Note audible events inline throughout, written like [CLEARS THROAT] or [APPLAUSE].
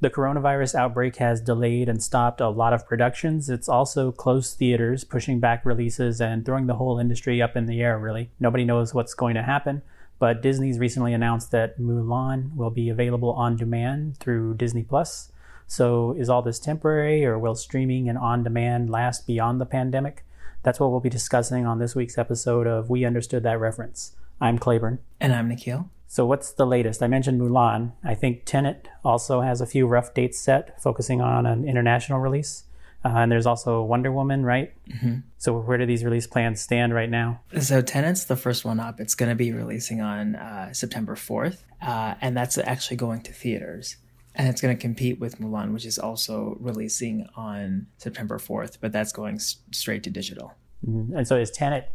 The coronavirus outbreak has delayed and stopped a lot of productions. It's also closed theaters, pushing back releases and throwing the whole industry up in the air, really. Nobody knows what's going to happen, but Disney's recently announced that Mulan will be available on demand through Disney Plus. So, is all this temporary, or will streaming and on demand last beyond the pandemic? That's what we'll be discussing on this week's episode of We Understood That Reference. I'm Claiborne. And I'm Nikhil. So, what's the latest? I mentioned Mulan. I think Tenet also has a few rough dates set, focusing on an international release. Uh, and there's also Wonder Woman, right? Mm-hmm. So, where do these release plans stand right now? So, Tenet's the first one up. It's going to be releasing on uh, September 4th, uh, and that's actually going to theaters. And it's going to compete with Mulan, which is also releasing on September 4th, but that's going s- straight to digital. Mm-hmm. And so, is Tenet,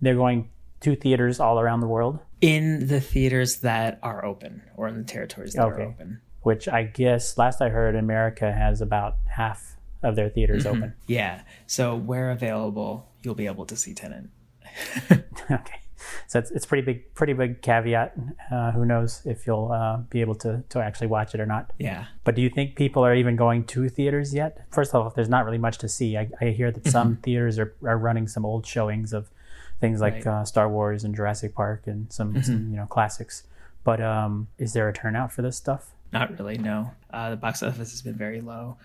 they're going to theaters all around the world? In the theaters that are open or in the territories that okay. are open. Which I guess, last I heard, America has about half of their theaters mm-hmm. open. Yeah. So, where available, you'll be able to see Tenet. [LAUGHS] okay. So it's, it's pretty big, pretty big caveat. Uh, who knows if you'll uh, be able to, to actually watch it or not? Yeah. But do you think people are even going to theaters yet? First of all, there's not really much to see. I, I hear that mm-hmm. some theaters are, are running some old showings of things like right. uh, Star Wars and Jurassic Park and some, mm-hmm. some you know classics. But um, is there a turnout for this stuff? Not really. No. Uh, the box office has been very low,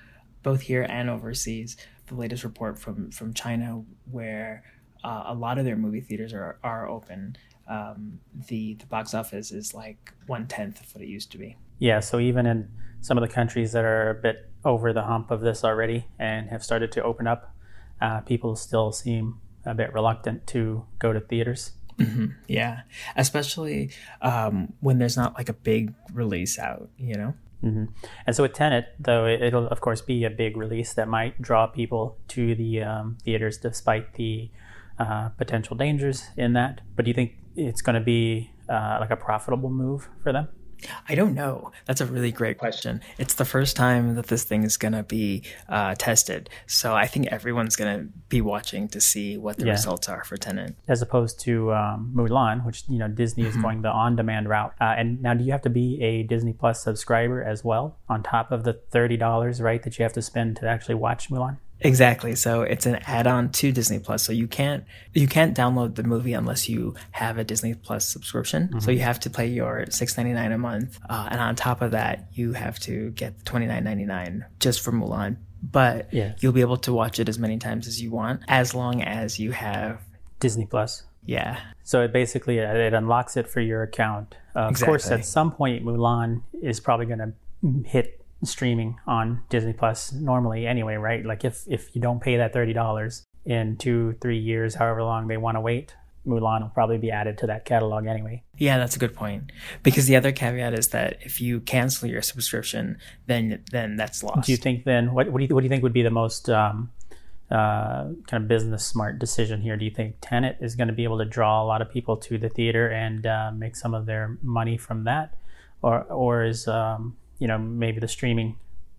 both here and overseas. The latest report from from China, where uh, a lot of their movie theaters are are open. Um, the the box office is like one tenth of what it used to be. Yeah. So even in some of the countries that are a bit over the hump of this already and have started to open up, uh, people still seem a bit reluctant to go to theaters. Mm-hmm. Yeah, especially um, when there's not like a big release out, you know. Mm-hmm. And so with Tenet, though, it, will of course be a big release that might draw people to the um, theaters, despite the uh, potential dangers in that. But do you think it's going to be uh, like a profitable move for them? I don't know. That's a really great question. It's the first time that this thing is going to be uh, tested. So I think everyone's going to be watching to see what the yeah. results are for Tenet. As opposed to um, Mulan, which, you know, Disney is mm-hmm. going the on demand route. Uh, and now, do you have to be a Disney Plus subscriber as well, on top of the $30, right, that you have to spend to actually watch Mulan? Exactly. So it's an add-on to Disney Plus. So you can't you can't download the movie unless you have a Disney Plus subscription. Mm-hmm. So you have to pay your six ninety nine a month, uh, and on top of that, you have to get twenty nine ninety nine just for Mulan. But yeah. you'll be able to watch it as many times as you want, as long as you have Disney Plus. Yeah. So it basically it unlocks it for your account. Uh, exactly. Of course, at some point, Mulan is probably going to hit streaming on Disney Plus normally anyway, right? Like if if you don't pay that thirty dollars in two, three years, however long they want to wait, Mulan will probably be added to that catalog anyway. Yeah, that's a good point. Because the other caveat is that if you cancel your subscription, then then that's lost. Do you think then what what do you what do you think would be the most um, uh, kind of business smart decision here? Do you think Tenet is going to be able to draw a lot of people to the theater and uh, make some of their money from that, or or is um, you know maybe the streaming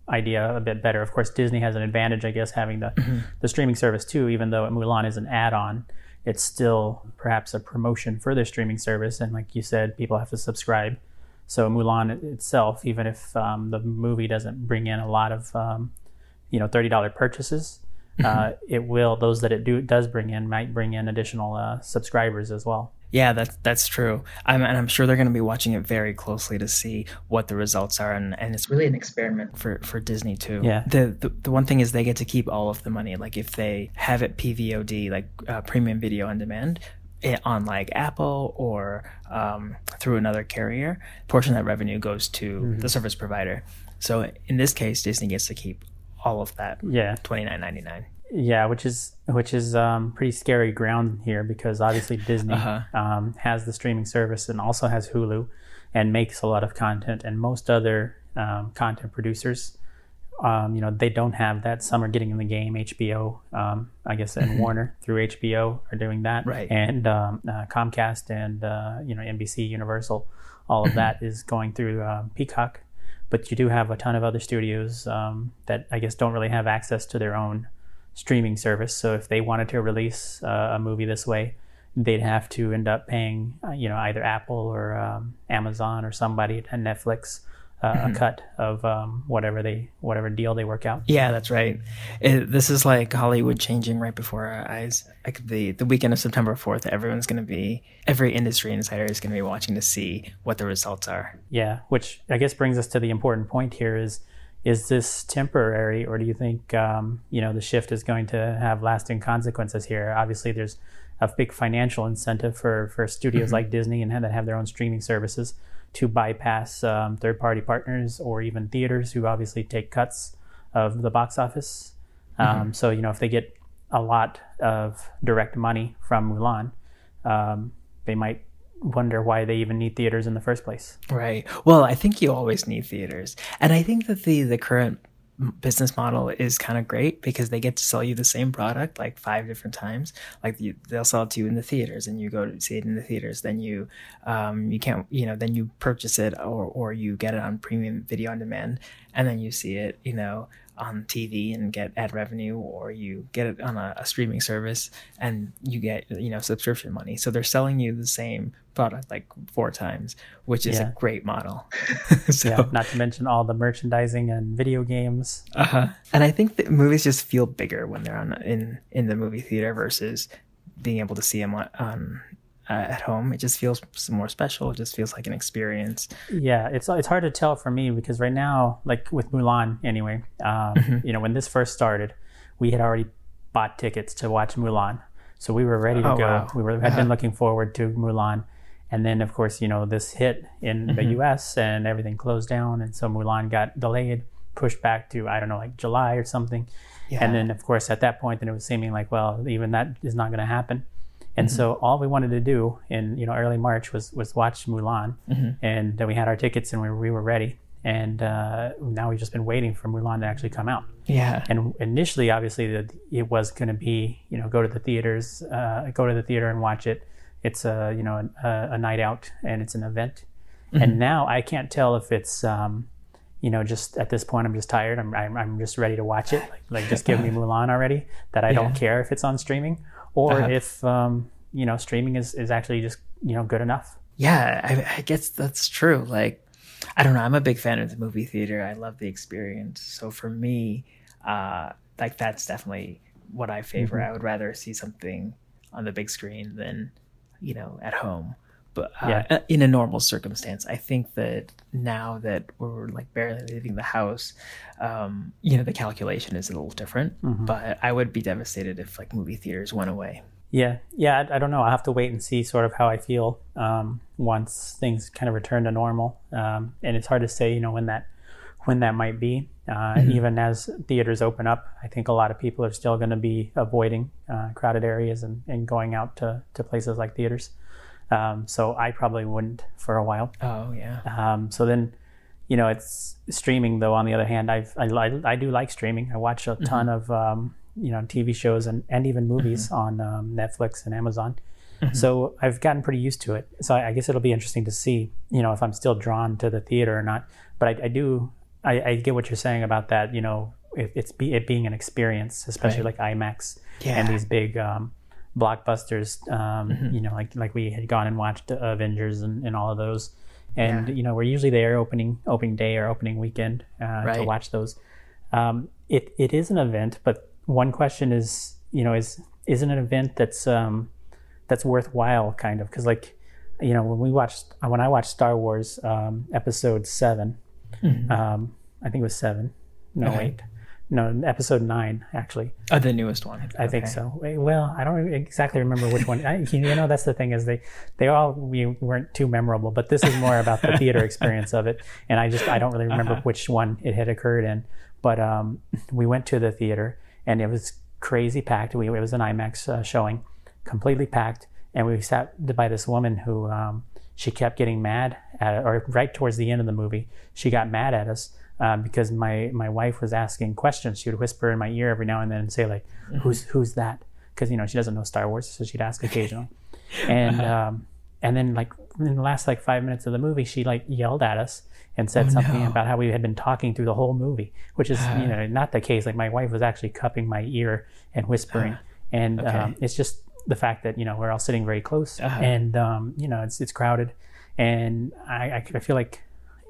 idea a bit better. Of course, Disney has an advantage, I guess, having the mm-hmm. the streaming service too. Even though Mulan is an add-on, it's still perhaps a promotion for their streaming service. And like you said, people have to subscribe. So Mulan itself, even if um, the movie doesn't bring in a lot of um, you know thirty dollar purchases, mm-hmm. uh, it will those that it do does bring in might bring in additional uh, subscribers as well. Yeah, that's that's true. I'm, and I'm sure they're going to be watching it very closely to see what the results are, and, and it's really an experiment for, for Disney too. Yeah. The, the the one thing is they get to keep all of the money. Like if they have it PVOD, like uh, premium video on demand, it, on like Apple or um, through another carrier, portion of that revenue goes to mm-hmm. the service provider. So in this case, Disney gets to keep all of that. Yeah. Twenty nine ninety nine. Yeah, which is which is um, pretty scary ground here because obviously [LAUGHS] Disney uh-huh. um, has the streaming service and also has Hulu, and makes a lot of content. And most other um, content producers, um, you know, they don't have that. Some are getting in the game. HBO, um, I guess, and [LAUGHS] Warner through HBO are doing that, right? And um, uh, Comcast and uh, you know NBC, Universal, all of that [CLEARS THROAT] is going through uh, Peacock. But you do have a ton of other studios that I guess don't really have access to their own streaming service. So if they wanted to release uh, a movie this way, they'd have to end up paying, uh, you know, either Apple or um, Amazon or somebody, and Netflix, uh, a cut of um, whatever they whatever deal they work out. Yeah, that's right. It, this is like Hollywood changing right before our eyes. Like the the weekend of September fourth, everyone's going to be every industry insider is going to be watching to see what the results are. Yeah, which I guess brings us to the important point here is is this temporary or do you think um, you know the shift is going to have lasting consequences here obviously there's a big financial incentive for for studios mm-hmm. like disney and that have their own streaming services to bypass um, third party partners or even theaters who obviously take cuts of the box office. Mm-hmm. Um, so, you know, if they get a lot of direct money from Mulan, um, they might wonder why they even need theaters in the first place. Right. Well, I think you always need theaters. And I think that the, the current business model is kind of great because they get to sell you the same product like five different times. Like you, they'll sell it to you in the theaters, and you go to see it in the theaters. Then you, um, you can't, you know, then you purchase it or or you get it on premium video on demand, and then you see it, you know, on TV and get ad revenue, or you get it on a, a, streaming service and you get you know subscription money. So they're selling you the same product like four times, which is yeah. a great model. [LAUGHS] [LAUGHS] so, yeah, not to mention all the merchandising and video games. Uh huh. And I think that movies just feel bigger when they're on in in the movie theater versus being able to see them on, on uh, at home. It just feels more special. It just feels like an experience. Yeah, it's it's hard to tell for me because right now, like with Mulan, anyway, um, mm-hmm. you know, when this first started, we had already bought tickets to watch Mulan, so we were ready to oh, go. Wow. We were had uh-huh. been looking forward to Mulan, and then of course, you know, this hit in mm-hmm. the U.S. and everything closed down, and so Mulan got delayed, pushed back to I don't know, like July or something. Yeah. And then, of course, at that point, then it was seeming like, well, even that is not going to happen. And mm-hmm. so all we wanted to do in you know early March was was watch Mulan, mm-hmm. and then we had our tickets and we, we were ready. And uh, now we've just been waiting for Mulan to actually come out. Yeah. And initially, obviously, the, it was going to be you know go to the theaters, uh, go to the theater and watch it. It's a you know a, a night out and it's an event. Mm-hmm. And now I can't tell if it's um, you know, just at this point, I'm just tired. I'm, I'm, I'm just ready to watch it. [LAUGHS] Like, like, just give me [LAUGHS] Mulan already. That I yeah. don't care if it's on streaming, or uh-huh. if um, you know streaming is is actually just you know good enough. Yeah, I, I guess that's true. Like, I don't know. I'm a big fan of the movie theater. I love the experience. So for me, uh, like that's definitely what I favor. Mm-hmm. I would rather see something on the big screen than you know at home. But uh, yeah. Uh, in a normal circumstance, I think that now that we're like barely leaving the house, um, you know, the calculation is a little different. Mm-hmm. But I would be devastated if like movie theaters went away. Yeah, yeah, I, I, don't know. I'll have to wait and see sort of how I feel um, once things kind of return to normal. Um, and it's hard to say, you know, when that when that might be. Uh, mm-hmm. Even as theaters open up, I think a lot of people are still going to be avoiding uh, crowded areas and, and going out to, to places like theaters. Um, so I probably wouldn't for a while. Oh yeah. Um, so then, you know, it's streaming though. On the other hand, I've, I I, do like streaming. I watch a mm-hmm. ton of um, you know TV shows and, and even movies mm-hmm. on um, Netflix and Amazon. Mm-hmm. So I've gotten pretty used to it. So I, I, guess it'll be interesting to see, you know, if I'm still drawn to the theater or not. But I, I do, I, I, get what you're saying about that. You know, it, it's be, it being an experience, especially right. like IMAX yeah. and these big um, blockbusters. Um, mm-hmm. You know, like like we had gone and watched Avengers and, and all of those. And yeah. you know, we're usually there opening opening day or opening weekend uh, right. to watch those. Um, it it is an event, but one question is, you know, is is it an event that's um, that's worthwhile, kind of? Because like, you know, when we watched when I watched Star Wars um, Episode 7 mm-hmm. um, I think it was seven. No, okay. wait, no, Episode nine actually. Oh, the newest one. I okay. think so. Well, I don't exactly remember which one. [LAUGHS] I, you know, that's the thing is they they all we weren't too memorable, but this is more about the [LAUGHS] theater experience of it, and I just I don't really remember uh-huh. which one it had occurred in. But um, we went to the theater and it was crazy packed. We, it was an IMAX uh, showing, completely packed, and we sat by this woman who um, she kept getting mad at, or right towards the end of the movie, she got mad at us um, because my my wife was asking questions. She would whisper in my ear every now and then and say like. "Who's who's that?" Because you know she doesn't know Star Wars, so she'd ask occasionally, [LAUGHS] and um, and then like in the last like five minutes of the movie, she like yelled at us and said oh, something no. about how we had been talking through the whole movie, which is uh, you know [SIGHS] not the case. Like my wife was actually cupping my ear and whispering, uh, [SIGHS] and okay. um, it's just the fact that you know we're all sitting very close, uh-huh. and um, you know it's it's crowded, and I, I feel like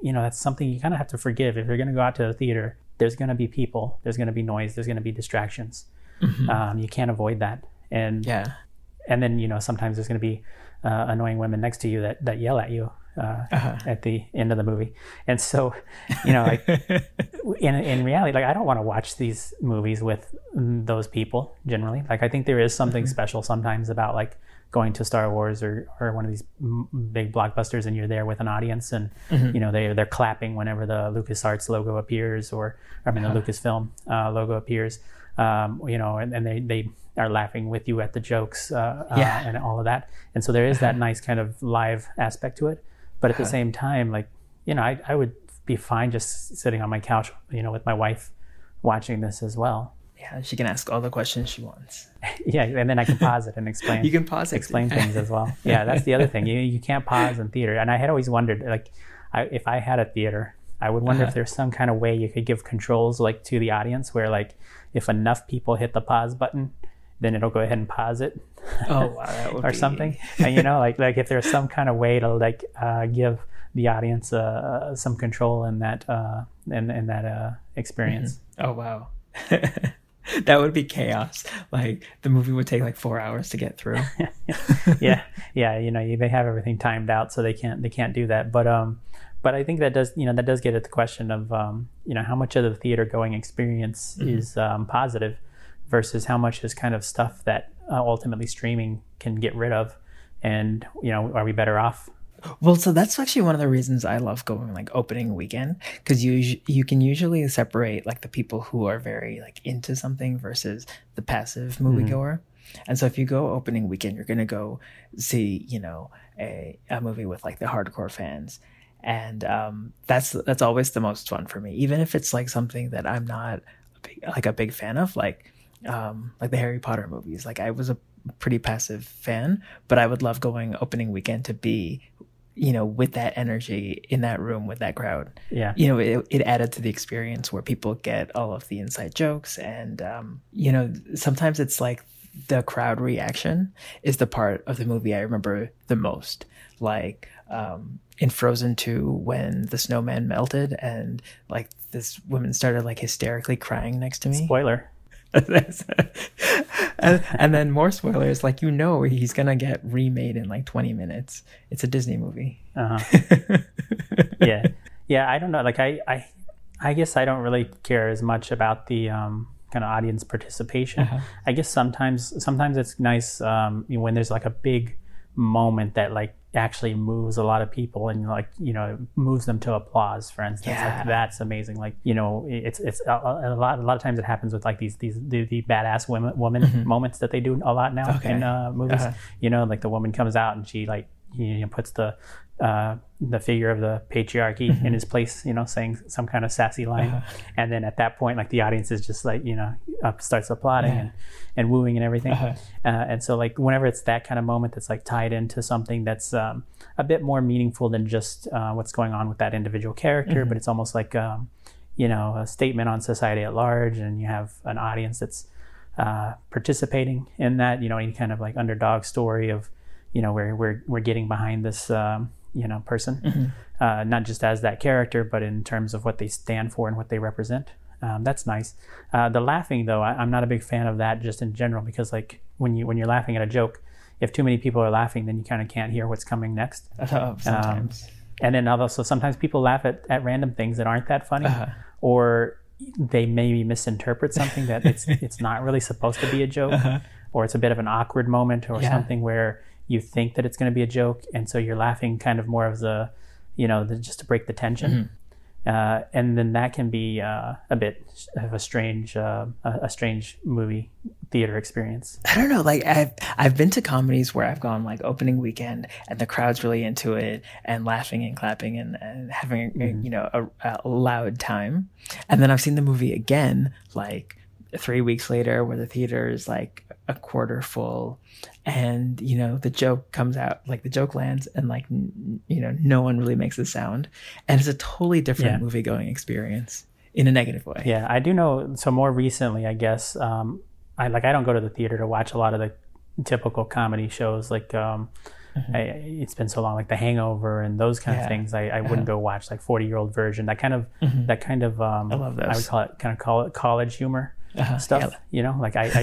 you know that's something you kind of have to forgive if you're going to go out to the theater. There's going to be people. There's going to be noise. There's going to be distractions. Um, you can't avoid that. And Yeah. and then you know sometimes there's going to be uh, annoying women next to you that that yell at you uh, Uh-huh. at the end of the movie. And so, you know, like [LAUGHS] in in reality, like I don't want to watch these movies with mm, those people generally. Like I think there is something special sometimes about like going to Star Wars or, or one of these m- big blockbusters and you're there with an audience and you know they they're clapping whenever the LucasArts logo appears or I mean the Lucasfilm uh, logo appears. Um, you know, and, and they they are laughing with you at the jokes uh, uh, and all of that. And so there is that nice kind of live aspect to it. But at the same time, like you know, I, I would be fine just sitting on my couch, you know, with my wife watching this as well. Yeah, she can ask all the questions she wants. [LAUGHS] Yeah, and then I can pause it and explain [LAUGHS] You can pause it. explain things as well. Yeah, that's the other thing. You you can't pause in theater. And I had always wondered, like, I, if I had a theater, I would wonder Uh-huh. if there's some kind of way you could give controls like to the audience where like if enough people hit the pause button, then it'll go ahead and pause it. Oh, wow, [LAUGHS] or be- something. and you know, like like if there's some kind of way to like uh, give the audience uh, some control in that uh, in in that uh, experience. Oh wow. [LAUGHS] that would be chaos. Like the movie would take like four hours to get through. [LAUGHS] yeah, yeah. You know, you, they have everything timed out, so they can't they can't do that. But um, but I think that does you know that does get at the question of um, you know how much of the theater going experience is um, positive versus how much is kind of stuff that uh, ultimately streaming can get rid of, and you know, are we better off? Well, so that's actually one of the reasons I love going like opening weekend because you you can usually separate like the people who are very like into something versus the passive moviegoer. And so if you go opening weekend, you're gonna go see you know a a movie with like the hardcore fans, and um, that's that's always the most fun for me. Even if it's like something that I'm not a big, like a big fan of, like um, like the Harry Potter movies. Like I was a pretty passive fan, but I would love going opening weekend to be you know, with that energy in that room with that crowd. Yeah. You know, it, it added to the experience where people get all of the inside jokes. And, um, you know, sometimes it's like the crowd reaction is the part of the movie I remember the most. Like, um, in Frozen 2, when the snowman melted and like this woman started like hysterically crying next to me. Spoiler. And, and then more spoilers, like you know he's gonna get remade in like 20 minutes. It's a Disney movie. Uh-huh. [LAUGHS] yeah yeah i don't know like i i i guess i don't really care as much about the um kind of audience participation i guess sometimes sometimes it's nice um when there's like a big moment that like actually moves a lot of people and like you know moves them to applause for instance Yeah. like that's amazing like you know it's it's a, a lot a lot of times it happens with like these these the, the badass women woman moments that they do a lot now Okay. in uh, movies Uh-huh. you know like the woman comes out and she like you know, puts the uh, the figure of the patriarchy in his place, you know, saying some kind of sassy line, and then at that point, like the audience is just like you know up, starts applauding and, and wooing and everything, uh, and so like whenever it's that kind of moment that's like tied into something that's um, a bit more meaningful than just uh, what's going on with that individual character, but it's almost like um, you know a statement on society at large, and you have an audience that's uh, participating in that, you know, any kind of like underdog story of, you know, where we're we're getting behind this, um, you know, person, uh, not just as that character, but in terms of what they stand for and what they represent. Um, that's nice. Uh, the laughing, though, I, I'm not a big fan of that just in general because, like, when you when you're laughing at a joke, if too many people are laughing, then you kind of can't hear what's coming next. Uh, [LAUGHS] sometimes. And then also sometimes people laugh at, at random things that aren't that funny, Uh-huh. or they maybe misinterpret something that it's [LAUGHS] it's not really supposed to be a joke, or it's a bit of an awkward moment, or Uh-huh. Yeah. something where you think that it's going to be a joke, and so you're laughing kind of more of the, you know, the, just to break the tension. Mm-hmm. Uh, and then that can be uh, a bit of a strange, uh, a, strange movie theater experience. I don't know. Like I've I've been to comedies where I've gone like opening weekend and the crowd's really into it and laughing and clapping and, and having Mm-hmm. you know a, a loud time, and then I've seen the movie again like three weeks later where the theater is like a quarter full, and you know the joke comes out like the joke lands and like n- you know no one really makes a sound, and it's a totally different Yeah. movie going experience in a negative way. Yeah, I do know. So more recently, I guess, um, I like I don't go to the theater to watch a lot of the typical comedy shows. Like um, I, it's been so long, like The Hangover and those kind Yeah. of things. I, I wouldn't go watch like Forty Year Old Virgin. That kind of that kind of um, I love I would call it kind of call it college humor Uh-huh, stuff. yeah. You know, like I I,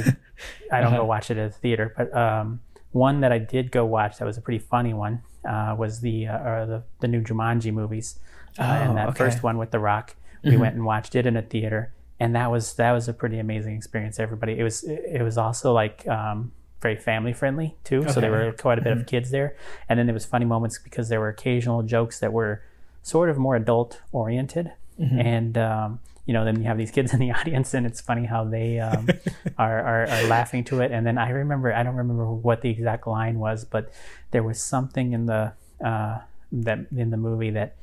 I don't Uh-huh. go watch it at the theater, but um, one that I did go watch that was a pretty funny one uh, was the uh, or the the new Jumanji movies, uh, Oh, and that okay. first one with The Rock. We went and watched it in a theater, and that was that was a pretty amazing experience. Everybody, it was it was also like. Um, very family friendly too, so there were quite a bit of kids there, and then there was funny moments because there were occasional jokes that were sort of more adult oriented, and um, you know then you have these kids in the [LAUGHS] audience, and it's funny how they um, [LAUGHS] are, are are laughing to it. And then I remember I don't remember what the exact line was, but there was something in the uh, that in the movie that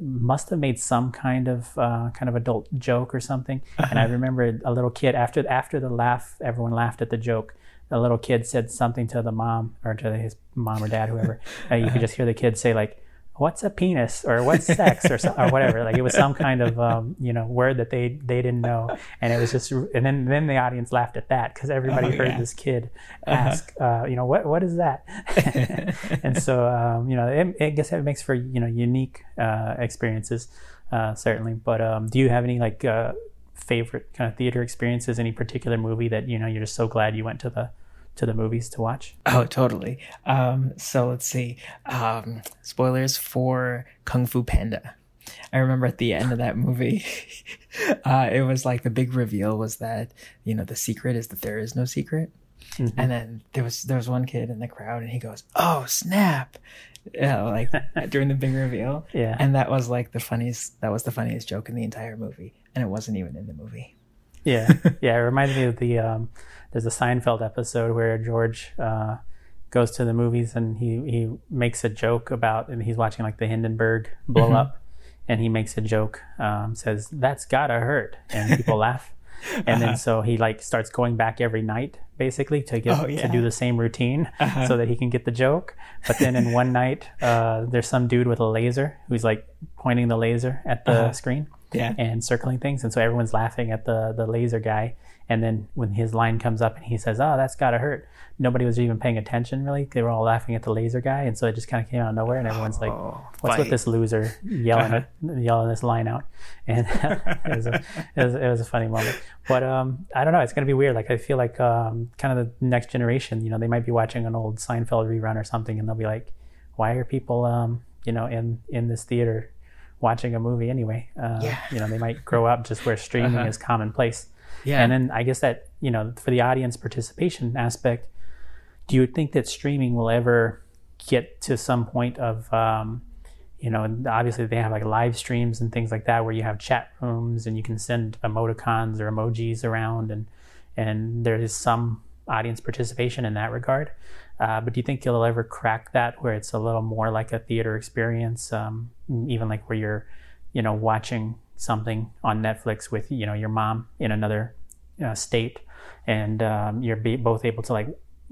must have made some kind of uh, kind of adult joke or something. And I remember a little kid after after the laugh, everyone laughed at the joke. The little kid said something to the mom or to his mom or dad, whoever. Uh, you could just hear the kid say like, "What's a penis?" or "What's sex?" or so, or whatever. Like it was some kind of um, you know word that they they didn't know, and it was just and then then the audience laughed at that because everybody Oh, heard yeah. this kid ask, uh, you know, what what is that? [LAUGHS] and so um, you know, it, I guess it makes for you know unique uh, experiences, uh, certainly. But um, do you have any like uh, favorite kind of theater experiences? Any particular movie that you know you're just so glad you went to the to the movies to watch? Oh, totally. Um, so let's see. Um, spoilers for Kung Fu Panda. I remember at the end of that movie, [LAUGHS] uh, it was like the big reveal was that you know the secret is that there is no secret, and then there was there was one kid in the crowd and he goes, "Oh snap!" Yeah, like [LAUGHS] during the big reveal, Yeah. and that was like the funniest. That was the funniest joke in the entire movie, and it wasn't even in the movie. Yeah, [LAUGHS] yeah. It reminds me of the um, there's a Seinfeld episode where George uh, goes to the movies and he he makes a joke about and he's watching like the Hindenburg blow up, and he makes a joke um, says that's gotta hurt and people [LAUGHS] laugh. And then so he like starts going back every night basically to get Oh, yeah. to do the same routine so that he can get the joke. But then in one night, uh, there's some dude with a laser who's like pointing the laser at the screen Yeah. and circling things, and so everyone's laughing at the the laser guy. And then when his line comes up and he says, "Oh, that's gotta hurt," nobody was even paying attention really. They were all laughing at the laser guy, and so it just kind of came out of nowhere, and everyone's like, Oh, "What's with this loser yelling at, [LAUGHS] yelling this line out?" And [LAUGHS] it, was a, it, was, it was a funny moment. But um, I don't know. It's gonna be weird. Like I feel like um, kind of the next generation. You know, they might be watching an old Seinfeld rerun or something, and they'll be like, "Why are people, um, you know, in in this theater?" Watching a movie anyway. Uh, Yeah. You know, they might grow up just where streaming Uh-huh. is commonplace. Yeah. And then I guess that, you know, for the audience participation aspect, do you think that streaming will ever get to some point of, um, you know, obviously they have like live streams and things like that where you have chat rooms and you can send emoticons or emojis around and, and there is some audience participation in that regard. Uh, but do you think you'll ever crack that where it's a little more like a theater experience, um, even like where you're, you know, watching something on Netflix with you know your mom in another uh, state, and um, you're be- both able to like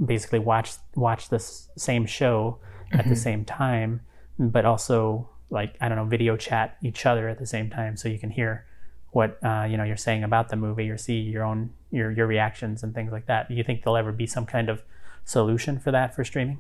basically watch watch this same show at the same time, but also like I don't know, video chat each other at the same time, so you can hear what uh, you know you're saying about the movie or see your own your your reactions and things like that. Do you think there'll ever be some kind of solution for that for streaming?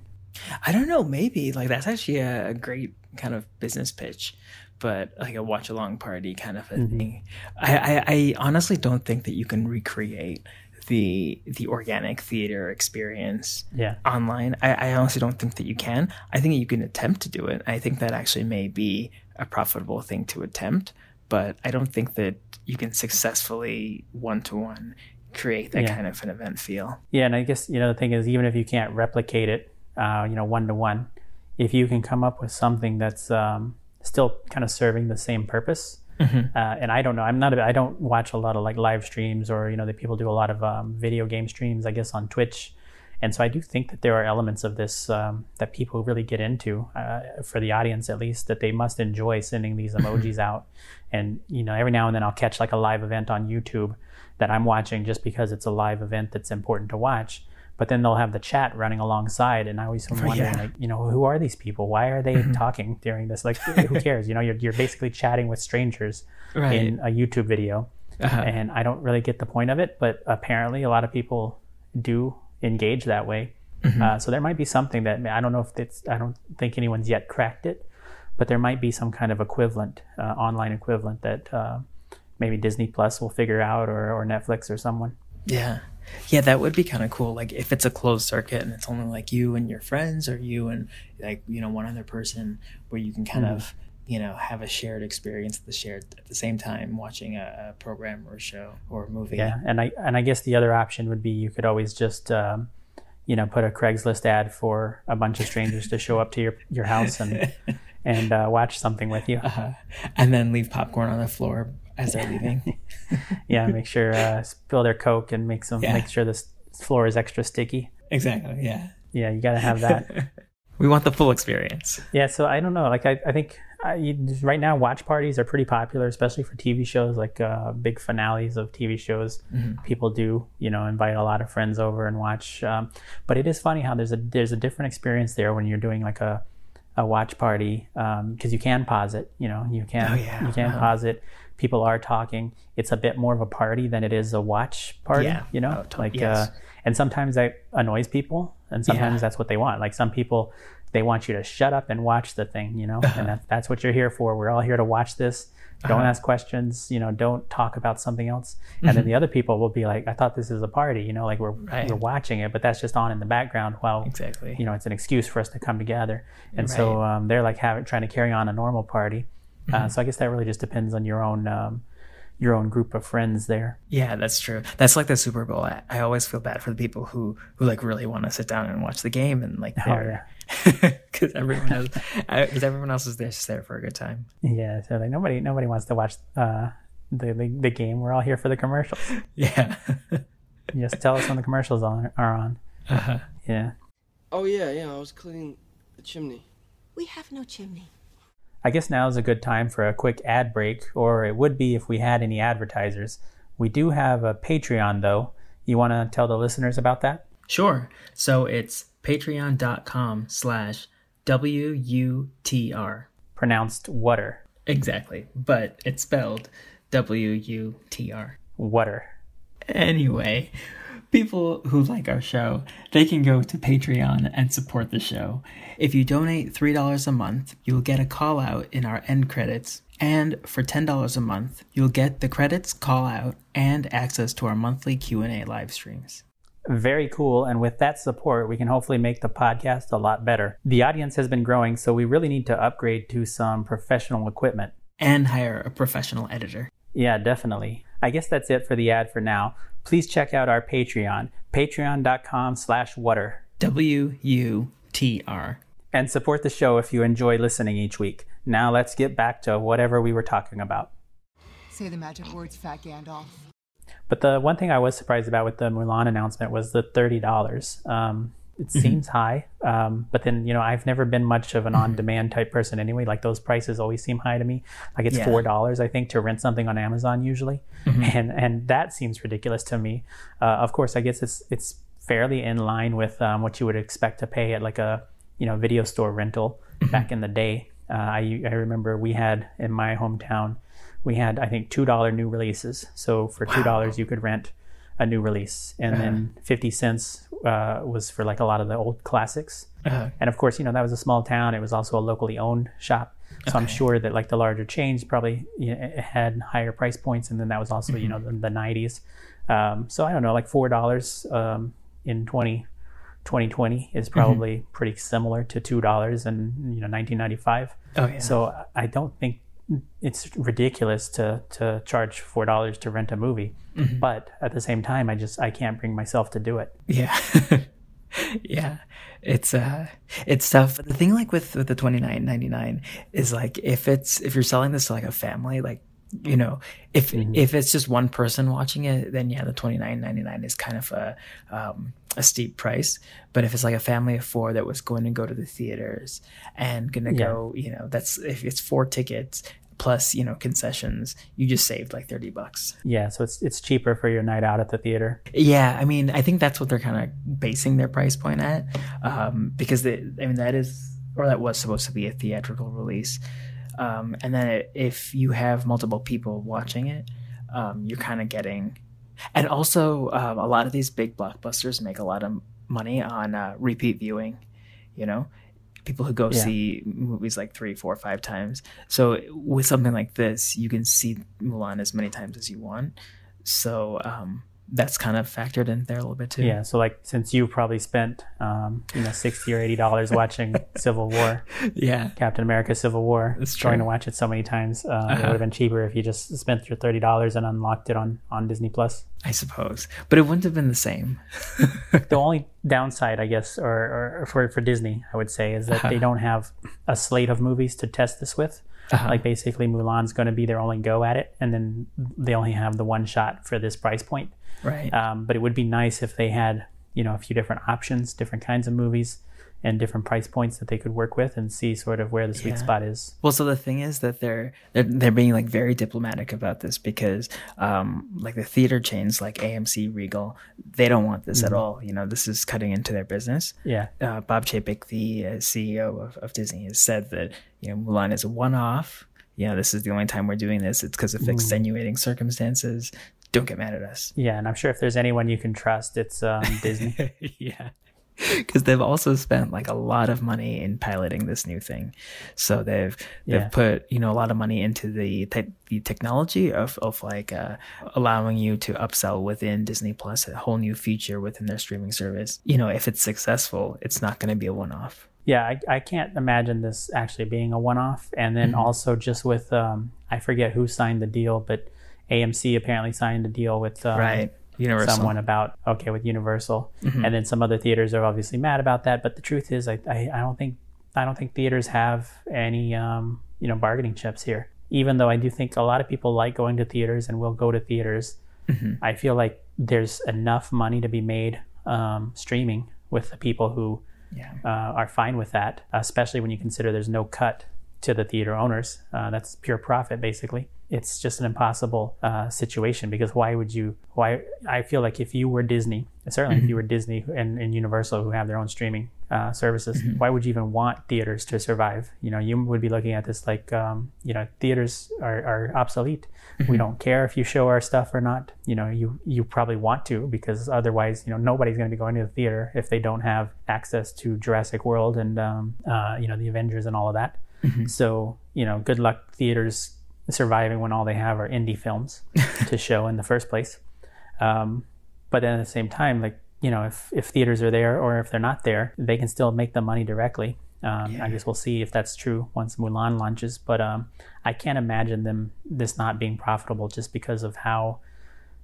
I don't know. Maybe like that's actually a, great kind of business pitch, but like a watch along party kind of a mm-hmm. thing. I, I, I honestly don't think that you can recreate the the organic theater experience Yeah. online. I, I honestly don't think that you can. I think you can attempt to do it. I think that actually may be a profitable thing to attempt, but I don't think that you can successfully one to one create that Yeah. kind of an event feel. Yeah, and I guess you know the thing is, even if you can't replicate it, uh, you know, one to one, if you can come up with something that's um, still kind of serving the same purpose, uh, and I don't know, I'm not, a, I don't watch a lot of like live streams or you know that people do a lot of um, video game streams, I guess on Twitch, and so I do think that there are elements of this um, that people really get into uh, for the audience at least that they must enjoy sending these emojis out, and you know every now and then I'll catch like a live event on YouTube that I'm watching just because it's a live event that's important to watch. But then they'll have the chat running alongside, and I always am wondering, yeah. like, you know, who are these people? Why are they talking during this? Like, who cares? You know, you're you're basically chatting with strangers [LAUGHS] Right. in a YouTube video, Uh-huh. and I don't really get the point of it. But apparently, a lot of people do engage that way. Mm-hmm. Uh, so there might be something that I don't know if it's. I don't think anyone's yet cracked it, but there might be some kind of equivalent, uh, online equivalent that uh, maybe Disney Plus will figure out, or or Netflix or someone. Yeah. Yeah, that would be kind of cool. Like if it's a closed circuit and it's only like you and your friends or you and like, you know, one other person where you can kind mm-hmm. of, you know, have a shared experience at the shared at the same time watching a, a, program or a show or a movie. Yeah. And I, and I guess the other option would be you could always just, um, you know, put a Craigslist ad for a bunch of strangers to show up to your, your house and, [LAUGHS] and uh, watch something with you. Uh-huh. And then leave popcorn on the floor as they're leaving. [LAUGHS] yeah, make sure uh, spill their coke and make some yeah. make sure the floor is extra sticky. Exactly. Yeah. Yeah, you got to have that. [LAUGHS] we want the full experience. Yeah. So I don't know. Like I, I think I, you, right now watch parties are pretty popular, especially for TV shows. Like uh, big finales of TV shows, mm-hmm. people do you know invite a lot of friends over and watch. Um, but it is funny how there's a there's a different experience there when you're doing like a a watch party because um, you can pause it. You know, you can oh, yeah. you can uh-huh. pause it people are talking. It's a bit more of a party than it is a watch party. Yeah. You know, oh, like yes. uh, and sometimes that annoys people, and sometimes yeah. that's what they want. Like some people, they want you to shut up and watch the thing. You know, and that, that's what you're here for. We're all here to watch this. Don't uh-huh. ask questions. You know, don't talk about something else. And mm-hmm. then the other people will be like, "I thought this is a party." You know, like we're right. we're watching it, but that's just on in the background. While exactly, you know, it's an excuse for us to come together. And right. so um, they're like having trying to carry on a normal party. Uh, mm-hmm. Uh, so I guess that really just depends on your own um, your own group of friends there. Yeah, that's true. That's like the Super Bowl. I, I always feel bad for the people who who like really want to sit down and watch the game and like oh yeah, [LAUGHS] because everyone else because everyone else is there just there for a good time. Yeah, so like nobody nobody wants to watch uh, the, the the game. We're all here for the commercials. [LAUGHS] Yeah, [LAUGHS] just tell us when the commercials are, are on. Uh-huh. Yeah. Oh yeah, yeah. I was cleaning the chimney. We have no chimney. I guess now is a good time for a quick ad break, or it would be if we had any advertisers. We do have a Patreon, though. You want to tell the listeners about that? Sure. So it's patreon.com slash W-U-T-R. Pronounced water. Exactly, but it's spelled W-U-T-R. Water. Anyway, people who like our show, they can go to Patreon and support the show. If you donate $3 a month, you'll get a call out in our end credits. And for $10 a month, you'll get the credits, call out, and access to our monthly Q&A live streams. Very cool. And with that support, we can hopefully make the podcast a lot better. The audience has been growing, so we really need to upgrade to some professional equipment. And hire a professional editor. Yeah, definitely. I guess that's it for the ad for now please check out our Patreon, patreon.com slash water. W-U-T-R. And support the show if you enjoy listening each week. Now let's get back to whatever we were talking about. Say the magic words, Fat Gandalf. But the one thing I was surprised about with the Mulan announcement was the $30. Um, it mm-hmm. seems high. Um, but then, you know, I've never been much of an mm-hmm. on demand type person anyway. Like those prices always seem high to me. Like it's yeah. $4, I think, to rent something on Amazon usually. Mm-hmm. And, and that seems ridiculous to me. Uh, of course, I guess it's, it's fairly in line with um, what you would expect to pay at like a, you know, video store rental mm-hmm. back in the day. Uh, I, I remember we had in my hometown, we had, I think, $2 new releases. So for $2, wow. you could rent a new release, and uh-huh. then 50 cents uh, was for like a lot of the old classics. Uh-huh. And of course, you know that was a small town. It was also a locally owned shop, so okay. I'm sure that like the larger chains probably you know, had higher price points, and then that was also mm-hmm. you know the, the 90s. Um, so I don't know, like four dollars um, in 20, 2020 is mm-hmm. probably mm-hmm. pretty similar to two dollars in you know 1995. Oh yeah. So I don't think it's ridiculous to to charge four dollars to rent a movie, mm-hmm. but at the same time, I just I can't bring myself to do it. Yeah, [LAUGHS] yeah, it's uh, it's tough. The thing like with with the twenty nine ninety nine is like if it's if you're selling this to like a family, like you know if mm-hmm. if it's just one person watching it then yeah the 29.99 is kind of a um, a steep price but if it's like a family of four that was going to go to the theaters and gonna yeah. go you know that's if it's four tickets plus you know concessions you just saved like 30 bucks. Yeah so it's it's cheaper for your night out at the theater. Yeah i mean i think that's what they're kind of basing their price point at um, because they, i mean that is or that was supposed to be a theatrical release. Um, and then if you have multiple people watching it um, you're kind of getting and also um, a lot of these big blockbusters make a lot of money on uh, repeat viewing. You know, people who go Yeah. see movies like three, four, five times. So with something like this, you can see Mulan as many times as you want. So um, that's kind of factored in there a little bit too. Yeah, so like since you probably spent um, you know sixty or eighty dollars watching [LAUGHS] Civil War, yeah, Captain America: Civil War, going true. to watch it so many times, uh, it Uh-huh. would have been cheaper if you just spent your thirty dollars and unlocked it on on Disney Plus. I suppose, but it wouldn't have been the same. [LAUGHS] The only downside, I guess, or, or for for Disney, I would say, is that they don't have a slate of movies to test this with. Uh-huh. Like basically, Mulan's going to be their only go at it, and then they only have the one shot for this price point. Right. Um, but it would be nice if they had, you know, a few different options, different kinds of movies, and different price points that they could work with and see sort of where the sweet Yeah. spot is. Well, so the thing is that they're they're, they're being like very diplomatic about this because, um, like the theater chains like AMC, Regal, they don't want this at all. You know, this is cutting into their business. Yeah. Uh, Bob Chapek, the uh, CEO of, of Disney, has said that you know Mulan is a one-off. You know, this is the only time we're doing this. It's because of extenuating circumstances. Don't get mad at us. Yeah, and I'm sure if there's anyone you can trust, it's um, [LAUGHS] Disney. yeah because they've also spent like a lot of money in piloting this new thing so they've they've Yeah. put you know a lot of money into the te- the technology of of like uh, allowing you to upsell within disney plus a whole new feature within their streaming service you know if it's successful it's not going to be a one-off yeah, I, I can't imagine this actually being a one-off. And then also just with, um, I forget who signed the deal, but AMC apparently signed a deal with um, right universal someone about okay with Universal, and then some other theaters are obviously mad about that. But the truth is, I, I, I don't think I don't think theaters have any um, you know bargaining chips here. Even though I do think a lot of people like going to theaters and will go to theaters, I feel like there's enough money to be made um, streaming with the people who yeah uh, are fine with that, especially when you consider there's no cut to the theater owners. Uh, that's pure profit, basically. It's just an impossible uh, situation because why would you? Why I feel like if you were Disney, certainly if you were Disney and, and Universal, who have their own streaming uh, services, why would you even want theaters to survive? You know, you would be looking at this like, um, you know, theaters are, are obsolete. We don't care if you show our stuff or not. You know, you you probably want to because otherwise, you know, nobody's going to be going to the theater if they don't have access to Jurassic World and um, uh, you know the Avengers and all of that. So you know, good luck theaters surviving when all they have are indie films [LAUGHS] to show in the first place. Um, but then at the same time, like you know, if if theaters are there or if they're not there, they can still make the money directly. Um, I guess we'll see if that's true once Mulan launches. But um, I can't imagine them this not being profitable just because of how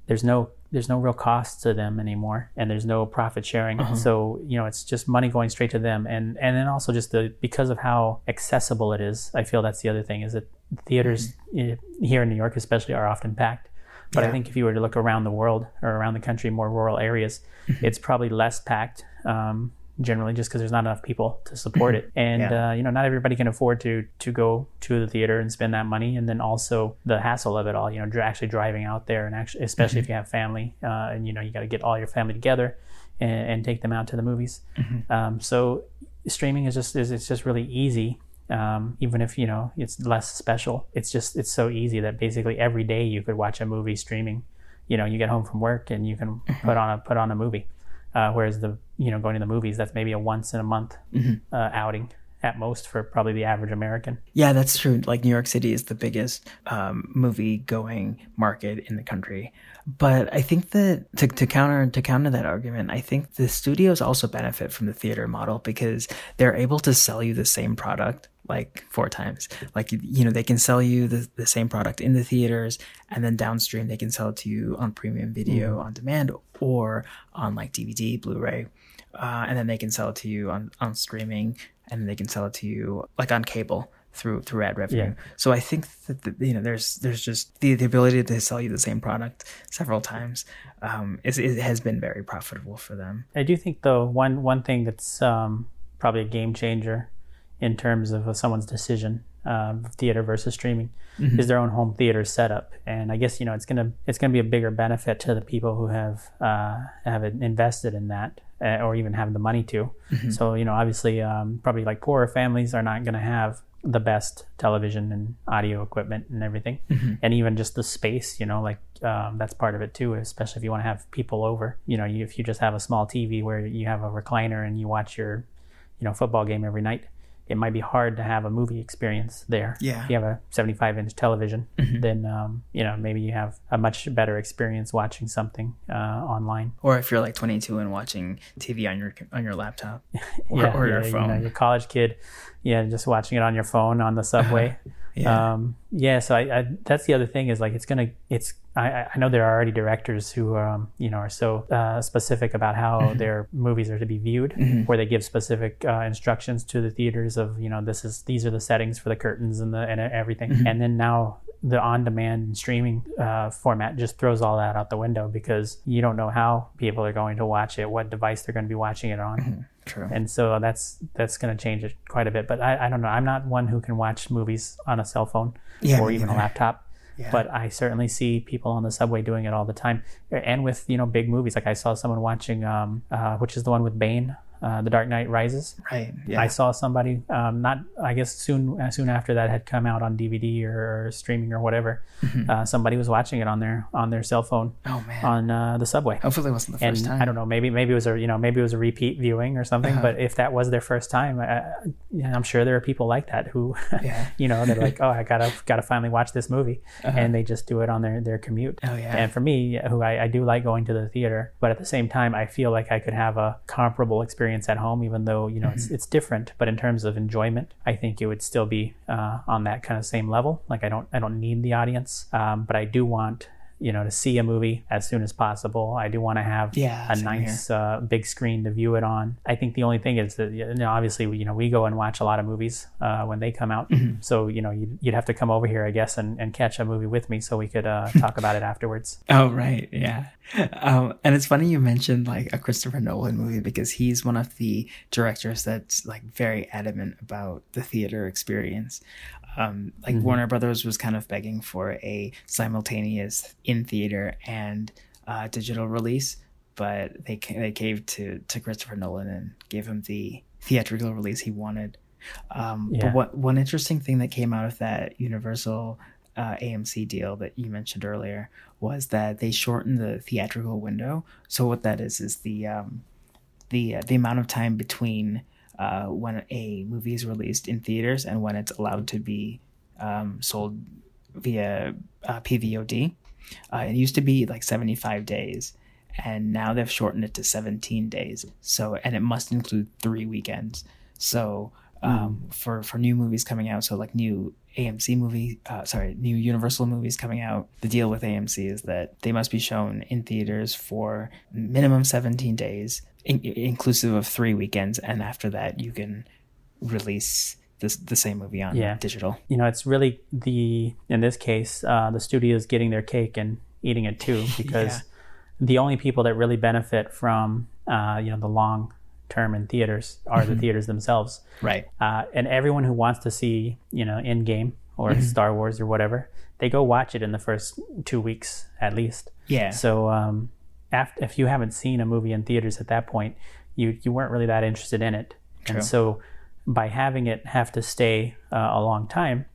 there's no there's no real cost to them anymore and there's no profit sharing. So you know it's just money going straight to them. And and then also just the because of how accessible it is i feel that's the other thing is that theaters eh, here in new york especially are often packed. But i think if you were to look around the world or around the country more rural areas it's probably less packed. Um, generally just because there's not enough people to support it. [CLEARS THROAT] And Yeah. uh, you know not everybody can afford to to go to the theater and spend that money. And then also the hassle of it all you know actually driving out there and actually especially if you have family uh, and you know you got to get all your family together and, and take them out to the movies. Um, so streaming is just is it's just really easy. Um, even if you know it's less special it's just it's so easy that basically every day you could watch a movie streaming. You know you get home from work and you can put on a put on a movie uh, whereas the you know going to the movies that's maybe a once in a month uh, outing at most for probably the average American. Yeah, that's true. Like New York City is the biggest um, movie going market in the country. But I think that to, to counter to counter that argument, I think the studios also benefit from the theater model because they're able to sell you the same product like four times. Like you, know, they can sell you the, the same product in the theaters and then downstream they can sell it to you on premium video on demand or on like DVD, Blu-ray. Uh, and then they can sell it to you on, on streaming and then they can sell it to you like on cable through through ad revenue. Yeah. So I think that the, you know there's there's just the, the ability to sell you the same product several times um, is, it has been very profitable for them. I do think though one one thing that's um, probably a game changer in terms of someone's decision um, theater versus streaming is their own home theater setup and i guess you know it's gonna it's gonna be a bigger benefit to the people who have uh, have invested in that uh, or even have the money to so you know obviously um, probably like poorer families are not gonna have the best television and audio equipment and everything, and even just the space. You know, like um, that's part of it too. Especially if you want to have people over. You know, you, if you just have a small TV where you have a recliner and you watch your, you know, football game every night, it might be hard to have a movie experience there. Yeah. If you have a 75 inch television, then um, you know maybe you have a much better experience watching something uh, online. Or if you're like 22 and watching TV on your on your laptop or, [LAUGHS] yeah, or yeah, your You phone. know, your college kid, yeah, just watching it on your phone on the subway. [LAUGHS] Yeah. Um, yeah. So I, I, that's the other thing is like it's gonna it's I, I- know there are already directors who um, you know are so uh, specific about how Mm-hmm. their movies are to be viewed, where they give specific uh, instructions to the theaters of you know this is these are the settings for the curtains and the and everything, Mm-hmm. and then now the on-demand streaming uh, format just throws all that out the window because you don't know how people are going to watch it, what device they're going to be watching it on True. and so that's that's going to change it quite a bit. But I, I don't know. I'm not one who can watch movies on a cell phone Yeah, or even a laptop. Yeah. But I certainly see people on the subway doing it all the time, and with you know big movies. Like I saw someone watching, um, uh, which is the one with Bane, uh, The Dark Knight Rises. Right. Yeah. I saw somebody um, not I guess soon uh, soon after that had come out on DVD or, or streaming or whatever. Uh, somebody was watching it on their on their cell phone Mm-hmm. oh man. on uh, the subway Hopefully it wasn't the and first time. Uh-huh. I don't know, maybe maybe it was a you know maybe it was a repeat viewing or something. But if that was their first time, I, I'm sure there are people like that who, Yeah. [LAUGHS] you know, they're like, oh, I gotta gotta finally watch this movie, and they just do it on their their commute. Uh-huh. Oh, yeah. And for me, who I, I do like going to the theater, but at the same time, I feel like I could have a comparable experience at home, even though you know Mm-hmm. it's it's different. But in terms of enjoyment, I think it would still be uh, on that kind of same level. Like I don't I don't need the audience, um, but I do want you know to see a movie as soon as possible. I do want to have Yeah, a nice uh, big screen to view it on. I think the only thing is that you know, obviously you know we go and watch a lot of movies uh, when they come out. Mm-hmm. So you know you'd, you'd have to come over here, I guess, and, and catch a movie with me so we could uh, talk about it afterwards. [LAUGHS] Oh right, yeah. Um, and it's funny you mentioned like a Christopher Nolan movie because he's one of the directors that's like very adamant about the theater experience. Um, like Warner Brothers was kind of begging for a simultaneous in theater and uh, digital release, but they they caved to to Christopher Nolan and gave him the theatrical release he wanted. Um, Yeah. But what one interesting thing that came out of that Universal uh, AMC deal that you mentioned earlier was that they shortened the theatrical window. So what that is is the um, the uh, the amount of time between uh, when a movie is released in theaters and when it's allowed to be um, sold via uh, PVOD. Uh, it used to be like 75 days, and now they've shortened it to 17 days. So, and it must include three weekends. So, um, for for new movies coming out, so like new AMC movie, uh, sorry, new Universal movies coming out, the deal with AMC is that they must be shown in theaters for minimum 17 days, in- inclusive of three weekends, and after that, you can release this the same movie on Yeah. digital. You know, it's really the in this case uh, the studios getting their cake and eating it too, [LAUGHS] because Yeah. the only people that really benefit from uh, you know the long term in theaters are Mm-hmm. the theaters themselves. Right. uh, and everyone who wants to see you know Endgame or Star Wars or whatever, they go watch it in the first two weeks at least. Yeah. So um, after, if you haven't seen a movie in theaters at that point, you you weren't really that interested in it, True. and so by having it have to stay uh, a long time.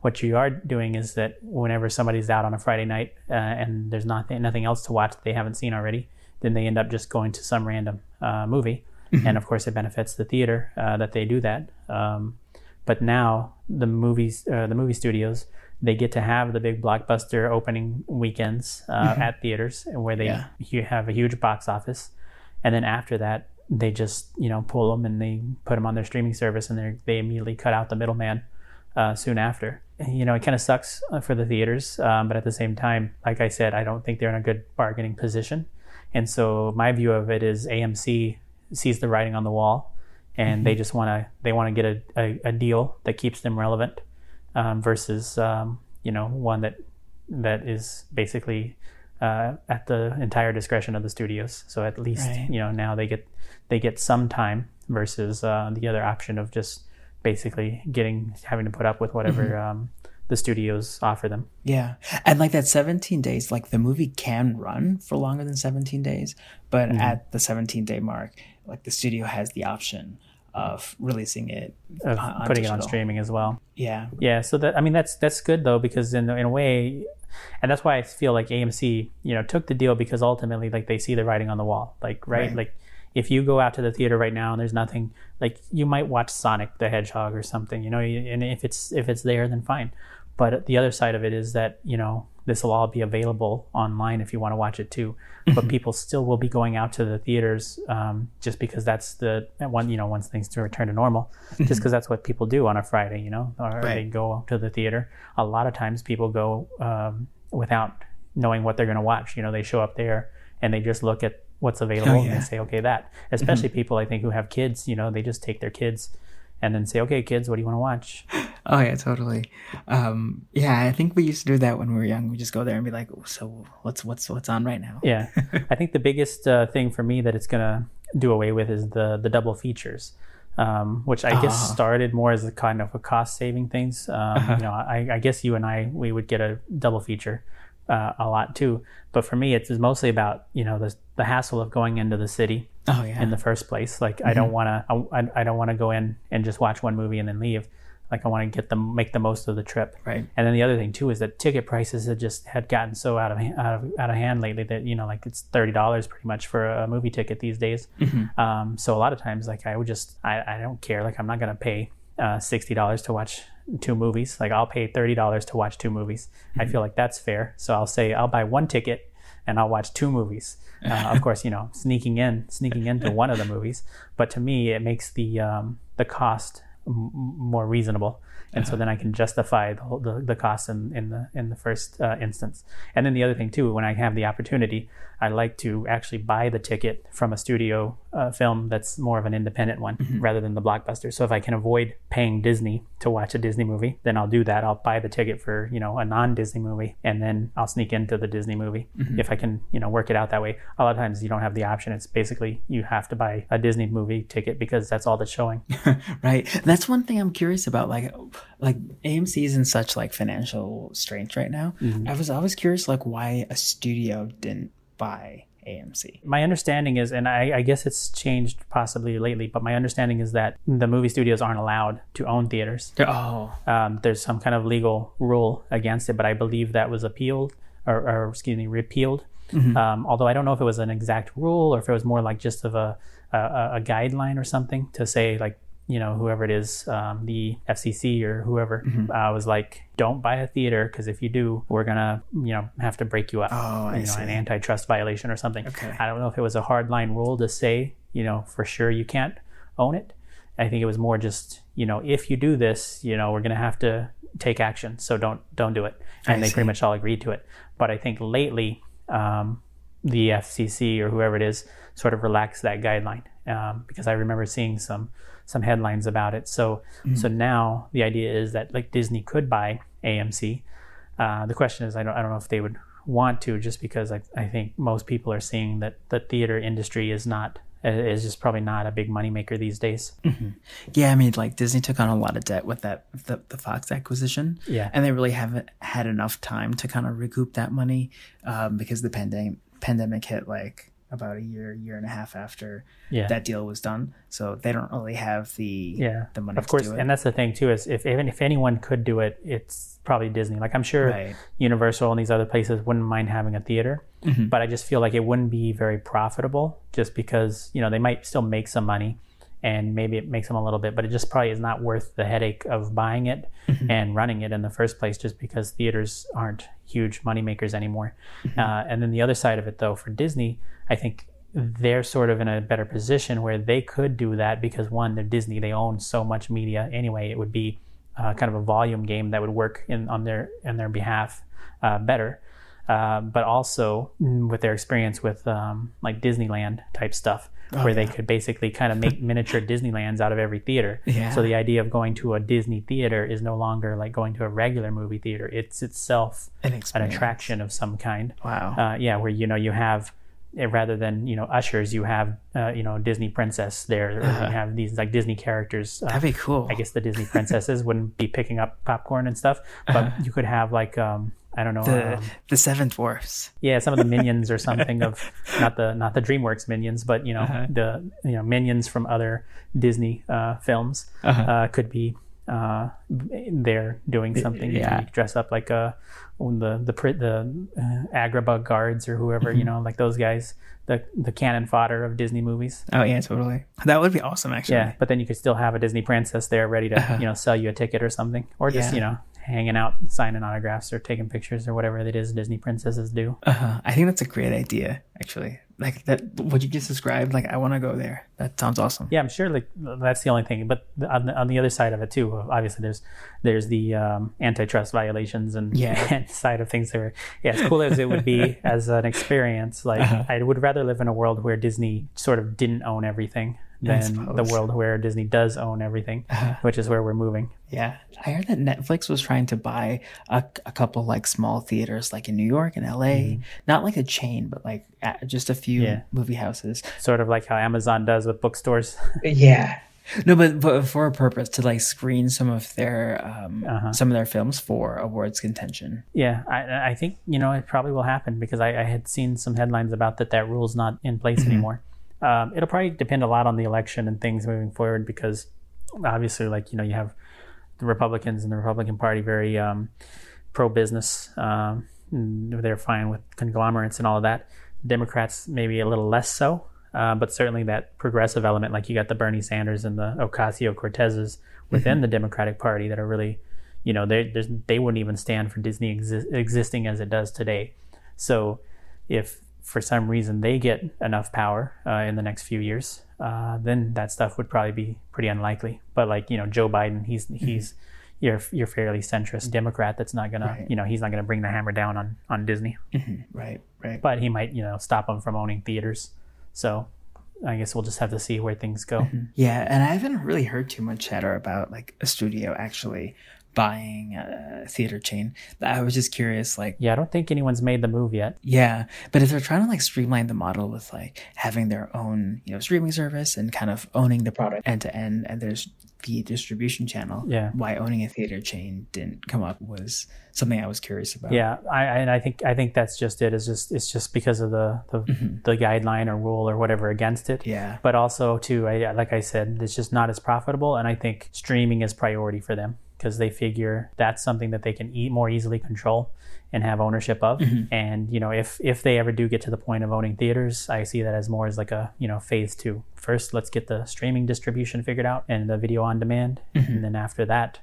What you are doing is that whenever somebody's out on a Friday night uh, and there's nothing nothing else to watch that they haven't seen already, then they end up just going to some random uh, movie, and of course it benefits the theater uh, that they do that. Um, but now the movies, uh, the movie studios, they get to have the big blockbuster opening weekends uh, at theaters where they Yeah. you have a huge box office, and then after that they just you know pull them and they put them on their streaming service and they they immediately cut out the middleman uh, soon after. You know, it kind of sucks uh, for the theaters, um, but at the same time, like I said, I don't think they're in a good bargaining position. And so my view of it is AMC sees the writing on the wall, and they just want to they want to get a, a, a deal that keeps them relevant um, versus um, you know one that that is basically uh, at the entire discretion of the studios. So at least Right. you know now they get they get some time versus uh, the other option of just basically getting having to put up with whatever um, the studios offer them. Yeah. And like that 17 days, like the movie can run for longer than 17 days, but at the 17 day mark, like the studio has the option of releasing it, of on- on putting it on streaming as well. Yeah, Yeah, so that I mean that's that's good though because in in a way, and that's why I feel like AMC you know took the deal because ultimately like they see the writing on the wall, like right, Right. like if you go out to the theater right now and there's nothing like you might watch Sonic the Hedgehog or something, you know, and if it's if it's there then fine, but the other side of it is that you know this will all be available online if you want to watch it too. But people still will be going out to the theaters um, just because that's the one you know once things to return to normal, just because that's what people do on a Friday, you know, or they go to the theater. A lot of times people go um, without knowing what they're going to watch. You know, they show up there and they just look at what's available and yeah. they say, okay, that. Especially people I think who have kids, you know, they just take their kids and then say, okay, kids, what do you want to watch? [GASPS] Oh yeah, totally. Um, yeah, I think we used to do that when we were young. We just go there and be like, "So what's what's what's on right now?" Yeah, [LAUGHS] I think the biggest uh, thing for me that it's gonna do away with is the the double features, um, which I guess Ah. started more as a kind of a cost saving things. Um, You know, I, I guess you and I we would get a double feature uh, a lot too, but for me it's mostly about you know the the hassle of going into the city Oh yeah. in the first place. Like I don't want to I, I don't want to go in and just watch one movie and then leave. Like I want to get them make the most of the trip. Right. And then the other thing too is that ticket prices had just had gotten so out of out of out of hand lately that you know like it's thirty dollars pretty much for a movie ticket these days. Um, so a lot of times like I would just I, I don't care like I'm not gonna pay uh, sixty dollars to watch two movies. Like I'll pay thirty dollars to watch two movies. I feel like that's fair. So I'll say I'll buy one ticket and I'll watch two movies. Uh, of [LAUGHS] course, you know, sneaking in, sneaking into one of the movies. But to me, it makes the um, the cost m- more reasonable, and so then I can justify the the, the cost in, in the in the first uh, instance. And then the other thing too, when I have the opportunity, I like to actually buy the ticket from a studio uh, film that's more of an independent one mm-hmm. rather than the blockbuster. So if I can avoid paying Disney to watch a Disney movie, then I'll do that. I'll buy the ticket for you know a non-Disney movie, and then I'll sneak into the Disney movie mm-hmm. if I can you know work it out that way. A lot of times you don't have the option. It's basically you have to buy a Disney movie ticket because that's all that's showing. [LAUGHS] right that's one thing i'm curious about like like amc is in such like financial straits right now mm-hmm. i was always curious like why a studio didn't buy amc my understanding is, and I, I guess it's changed possibly lately, but my understanding is that the movie studios aren't allowed to own theaters. oh Um, there's some kind of legal rule against it, but I believe that was appealed or, or excuse me, repealed. Um, although I don't know if it was an exact rule or if it was more like just of a, a, a guideline or something to say like, you know, whoever it is, um, the FCC or whoever, uh, was like, don't buy a theater because if you do, we're gonna, you know, have to break you up. Oh, I you know, an antitrust violation or something. Okay. I don't know if it was a hard line rule to say, you know, for sure you can't own it. I think it was more just, you know, if you do this, you know, we're going to have to take action. So don't don't do it. And I they see. pretty much all agreed to it. But I think lately, um, the FCC or whoever it is sort of relaxed that guideline um, because I remember seeing some some headlines about it. So so now the idea is that like Disney could buy AMC. Uh, the question is, I don't I don't know if they would want to just because I, I think most people are seeing that the theater industry is not is just probably not a big moneymaker these days. yeah i mean like disney took on a lot of debt with that the, the fox acquisition Yeah. and they really haven't had enough time to kind of recoup that money um, because the pandemic pandemic hit like about a year year and a half after Yeah. that deal was done so they don't really have the yeah the money of course do it. and that's the thing too is if even if anyone could do it it's probably disney like i'm sure Right. universal and these other places wouldn't mind having a theater Mm-hmm. but i just feel like it wouldn't be very profitable just because you know they might still make some money and maybe it makes them a little bit but it just probably is not worth the headache of buying it Mm-hmm. and running it in the first place just because theaters aren't huge money makers anymore Mm-hmm. uh, and then the other side of it though for disney i think they're sort of in a better position where they could do that because one they're disney they own so much media anyway it would be uh, kind of a volume game that would work in on their in their behalf uh, better uh, but also mm, with their experience with um, like Disneyland type stuff, Oh, where they could basically kind of make [LAUGHS] miniature Disneylands out of every theater. Yeah. So the idea of going to a Disney theater is no longer like going to a regular movie theater. It's itself An an attraction of some kind. Wow. Uh, yeah, where you know you have eh, rather than you know ushers, you have uh, you know Disney princess there, or you have these like Disney characters. Uh, That'd be cool. I guess the Disney princesses wouldn't be picking up popcorn and stuff, but Uh-huh. [LAUGHS] you could have like um, I don't know. The um, the Seven Dwarfs. yeah, some of the minions or [LAUGHS] something of not the not the DreamWorks minions, but you know Uh-huh. the you know minions from other Disney uh, films Uh-huh. uh, could be uh, there doing something. You yeah. could dress up like uh, the the the uh, Agrabah guards or whoever Mm-hmm. you know, like those guys, the the cannon fodder of Disney movies. Oh yeah, totally. That would be awesome, actually. Yeah, but then you could still have a Disney princess there ready to you know sell you a ticket or something, or just Uh-huh. Yeah. you know hanging out, signing autographs or taking pictures or whatever it is Disney princesses do. Uh-huh. I think that's a great idea, actually. Like that, what you just described. Like, I want to go there. That sounds awesome. Yeah, I'm sure. Like that's the only thing. But on the, on the other side of it too, obviously there's there's the um, antitrust violations and, Yeah. [LAUGHS] and side of things. There, yeah, as cool as it would be [LAUGHS] as an experience, like Uh-huh. I would rather live in a world where Disney sort of didn't own everything than the. World where Disney does own everything, which is where we're moving. Yeah, I heard that Netflix was trying to buy a, a couple like small theaters, like in New York and LA. Not like a chain, but like uh, just a few Yeah. movie houses. Sort of like how Amazon does with bookstores. [LAUGHS] Yeah. No, but, but for a purpose to like screen some of their um, Uh-huh. some of their films for awards contention. Yeah, I, I think you know it probably will happen because I, I had seen some headlines about that. That rule's not in place anymore. Um, it'll probably depend a lot on the election and things moving forward because obviously, like you know, you have the Republicans and the Republican Party very um, pro business. Um, they're fine with conglomerates and all of that. Democrats maybe a little less so, uh, but certainly that progressive element, like you got the Bernie Sanders and the Ocasio Cortezes within the Democratic Party that are really, you know, they they wouldn't even stand for Disney exi- existing as it does today. So, if for some reason they get enough power uh, in the next few years, uh, then that stuff would probably be pretty unlikely. But like you know, Joe Biden, he's he's you're you're fairly centrist Democrat. That's not gonna Right. you know he's not gonna bring the hammer down on on Disney Right, right. but he might you know stop them from owning theaters so i guess we'll just have to see where things go Yeah, and I haven't really heard too much chatter about like a studio actually buying a theater chain. I was just curious, like, yeah i don't think anyone's made the move yet yeah, but if they're trying to like streamline the model with like having their own, you know, streaming service and kind of owning the product end to end, and there's the distribution channel, Yeah. why owning a theater chain didn't come up was something I was curious about. yeah i and i think i think that's just it it's just it's just because of the the, mm-hmm. the guideline or rule or whatever against it Yeah. but also too I, like i said it's just not as profitable and i think streaming is priority for them because they figure that's something that they can eat more easily control and have ownership of. And you know if if they ever do get to the point of owning theaters i see that as more as like a you know phase two. First let's get the streaming distribution figured out and the video on demand. And then after that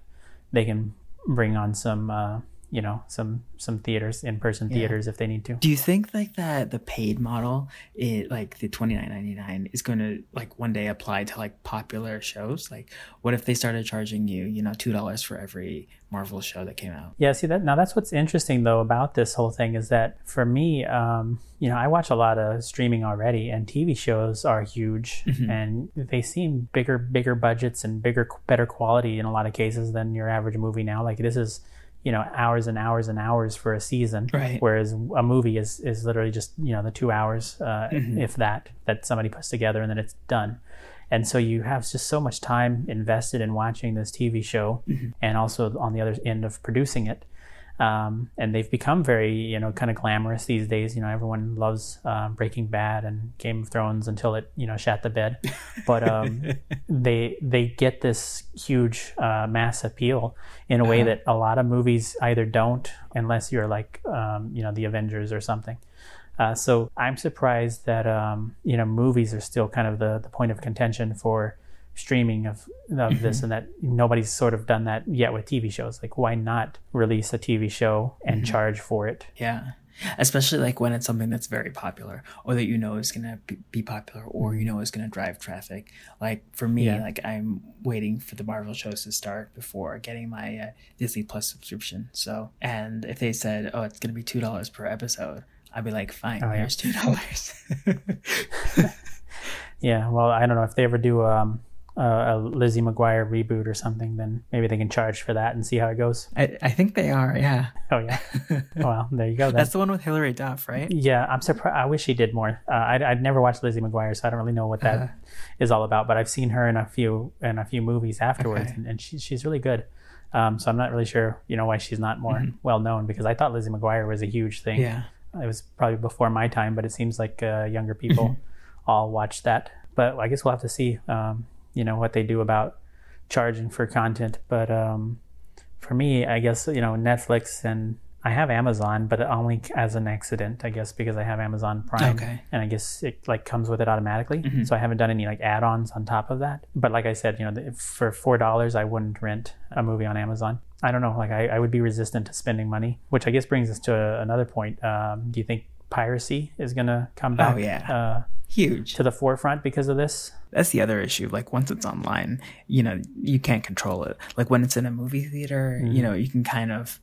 they can bring on some uh, you know some some theaters in person theaters if they need to Do you think like that the paid model, it like the twenty nine ninety nine, is going to like one day apply to like popular shows? Like, what if they started charging you, you know, two dollars for every Marvel show that came out? Yeah, see that now that's what's interesting though about this whole thing is that for me, um, you know, I watch a lot of streaming already, and TV shows are huge, and they seem bigger, bigger budgets and bigger, better quality in a lot of cases than your average movie now. Like this is, you know, hours and hours and hours for a season, Right. Whereas a movie is is literally just you know the two hours, uh, if that, that somebody puts together and then it's done. And so you have just so much time invested in watching this TV show, and also on the other end of producing it. Um, and they've become very, you know, kind of glamorous these days. You know, everyone loves uh, Breaking Bad and Game of Thrones until it, you know, shat the bed. But um, [LAUGHS] they they get this huge uh, mass appeal in a way that a lot of movies either don't, unless you're like, um, you know, the Avengers or something. Uh, so I'm surprised that um, you know movies are still kind of the, the point of contention for streaming of of this, and that nobody's sort of done that yet with TV shows. Like, why not release a TV show and charge for it? Yeah. Especially like when it's something that's very popular or that you know is going to be, popular or you know is going to drive traffic. Like for me, Yeah. like I'm waiting for the Marvel shows to start before getting my uh, Disney Plus subscription. So, and if they said, oh, it's going to be $2 per episode, I'd be like, fine, Oh, yeah. here's $2. [LAUGHS] [LAUGHS] Yeah, well, I don't know if they ever do um, a, a Lizzie McGuire reboot or something, then maybe they can charge for that and see how it goes. I, I think they are, yeah. Oh yeah, [LAUGHS] well there you go. Then. That's the one with Hilary Duff, right? Yeah, I'm surprised. I wish she did more. Uh, I'd, I'd never watched Lizzie McGuire, so I don't really know what that is Uh-huh. all about. But I've seen her in a few in a few movies afterwards, Okay. and, and she, she's really good. Um, so I'm not really sure, you know, why she's not more well known because I thought Lizzie McGuire was a huge thing. Yeah. It was probably before my time, but it seems like uh, younger people all watch that. But I guess we'll have to see, um, you know, what they do about charging for content. But um, for me, I guess you know Netflix and I have Amazon, but only as an accident, I guess, because I have Amazon Prime, Okay. and I guess it like comes with it automatically. Mm-hmm. So I haven't done any like add-ons on top of that. But like I said, you know, for four dollars, I wouldn't rent a movie on Amazon. I don't know, like I, I would be resistant to spending money, which I guess brings us to another point. Um, do you think piracy is going to come back Oh, yeah. uh, Huge. to the forefront because of this? That's the other issue. Like once it's online, you know, you can't control it. Like when it's in a movie theater, you know, you can kind of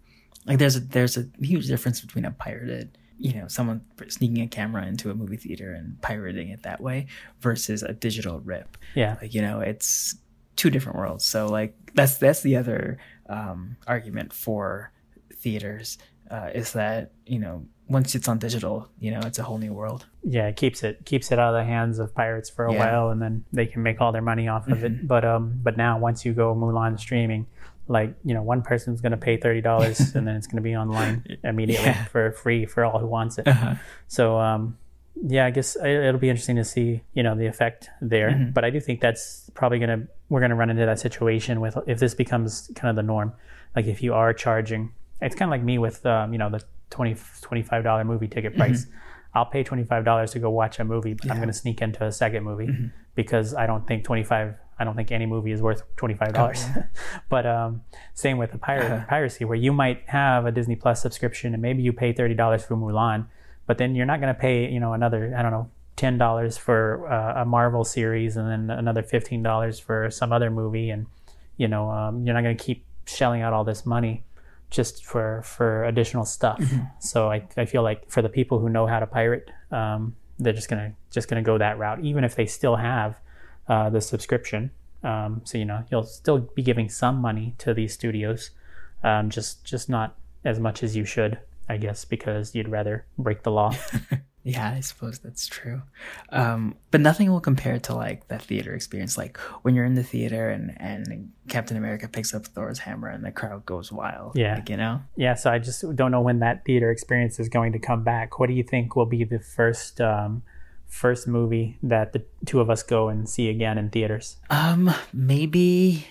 like there's a there's a huge difference between a pirated, you know, someone sneaking a camera into a movie theater and pirating it that way versus a digital rip. Yeah. Like, you know, it's two different worlds. So like that's that's the other um, argument for theaters uh, is that, you know, once it's on digital, you know, it's a whole new world. yeah, it keeps it keeps it out of the hands of pirates for a Yeah. Mm-hmm. while, and then they can make all their money off of it. But um, but now once you go Mulan streaming, like you know, one person's gonna pay thirty dollars, [LAUGHS] and then it's gonna be online immediately Yeah. for free for all who wants it. Uh-huh. So um, yeah, I guess it- it'll be interesting to see you know the effect there. Mm-hmm. But I do think that's probably gonna we're gonna run into that situation with if this becomes kind of the norm. Like if you are charging, it's kind of like me with um, you know the 20 25 dollar movie ticket price. I'll pay twenty five dollars to go watch a movie, but I'm going to sneak into a second movie because I don't think twenty five. I don't think any movie is worth twenty five dollars. [LAUGHS] but um, same with the pirate piracy, where you might have a Disney Plus subscription and maybe you pay thirty dollars for Mulan, but then you're not going to pay you know another I don't know ten dollars for uh, a Marvel series and then another fifteen dollars for some other movie, and you know um, you're not going to keep shelling out all this money just for for additional stuff. So I, I feel like for the people who know how to pirate, um, they're just gonna just gonna go that route, even if they still have uh, the subscription. Um, so you know you'll still be giving some money to these studios, um, just just not as much as you should, I guess, because you'd rather break the law. [LAUGHS] Yeah, I suppose that's true. Um, but nothing will compare to like that theater experience. Like when you're in the theater and, and Captain America picks up Thor's hammer and the crowd goes wild. Yeah. Like, you know? yeah, so I just don't know when that theater experience is going to come back. What do you think will be the first um, first movie that the two of us go and see again in theaters? Um, maybe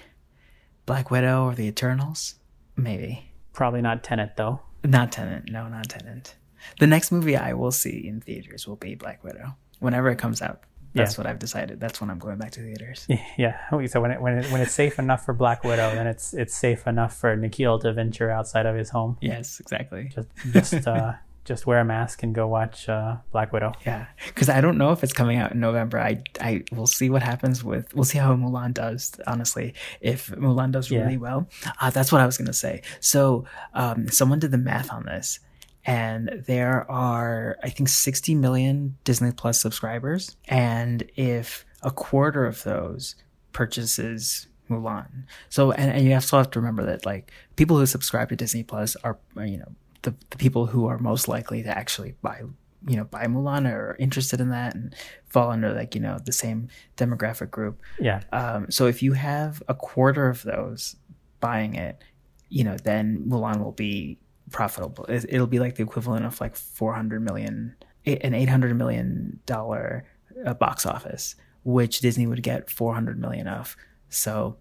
Black Widow or the Eternals? Maybe. Probably not Tenet though. Not Tenant. No, not Tenant. The next movie I will see in theaters will be Black Widow. Whenever it comes out. That's Yeah. what I've decided. That's when I'm going back to theaters. [LAUGHS] Yeah. So when it, when it, when it's safe enough for Black Widow, then it's it's safe enough for Nikhil to venture outside of his home. Yes, exactly. Just just uh, [LAUGHS] just wear a mask and go watch uh, Black Widow. Yeah, because I don't know if it's coming out in November. I I will see what happens with. We'll see how Mulan does. Honestly, if Mulan does really Yeah. well, uh, that's what I was gonna say. So, um, someone did the math on this, and there are I think 60 million Disney Plus subscribers, and if a quarter of those purchases Mulan, so and, and you also have to remember that like people who subscribe to Disney Plus are you know the, the people who are most likely to actually buy you know buy Mulan or are interested in that and fall under like you know the same demographic group. Yeah. Um, so if you have a quarter of those buying it, you know, then Mulan will be profitable. It- It'll be like the equivalent of like 400 million, an 800 million dollar uh, box office, which Disney would get 400 million of. So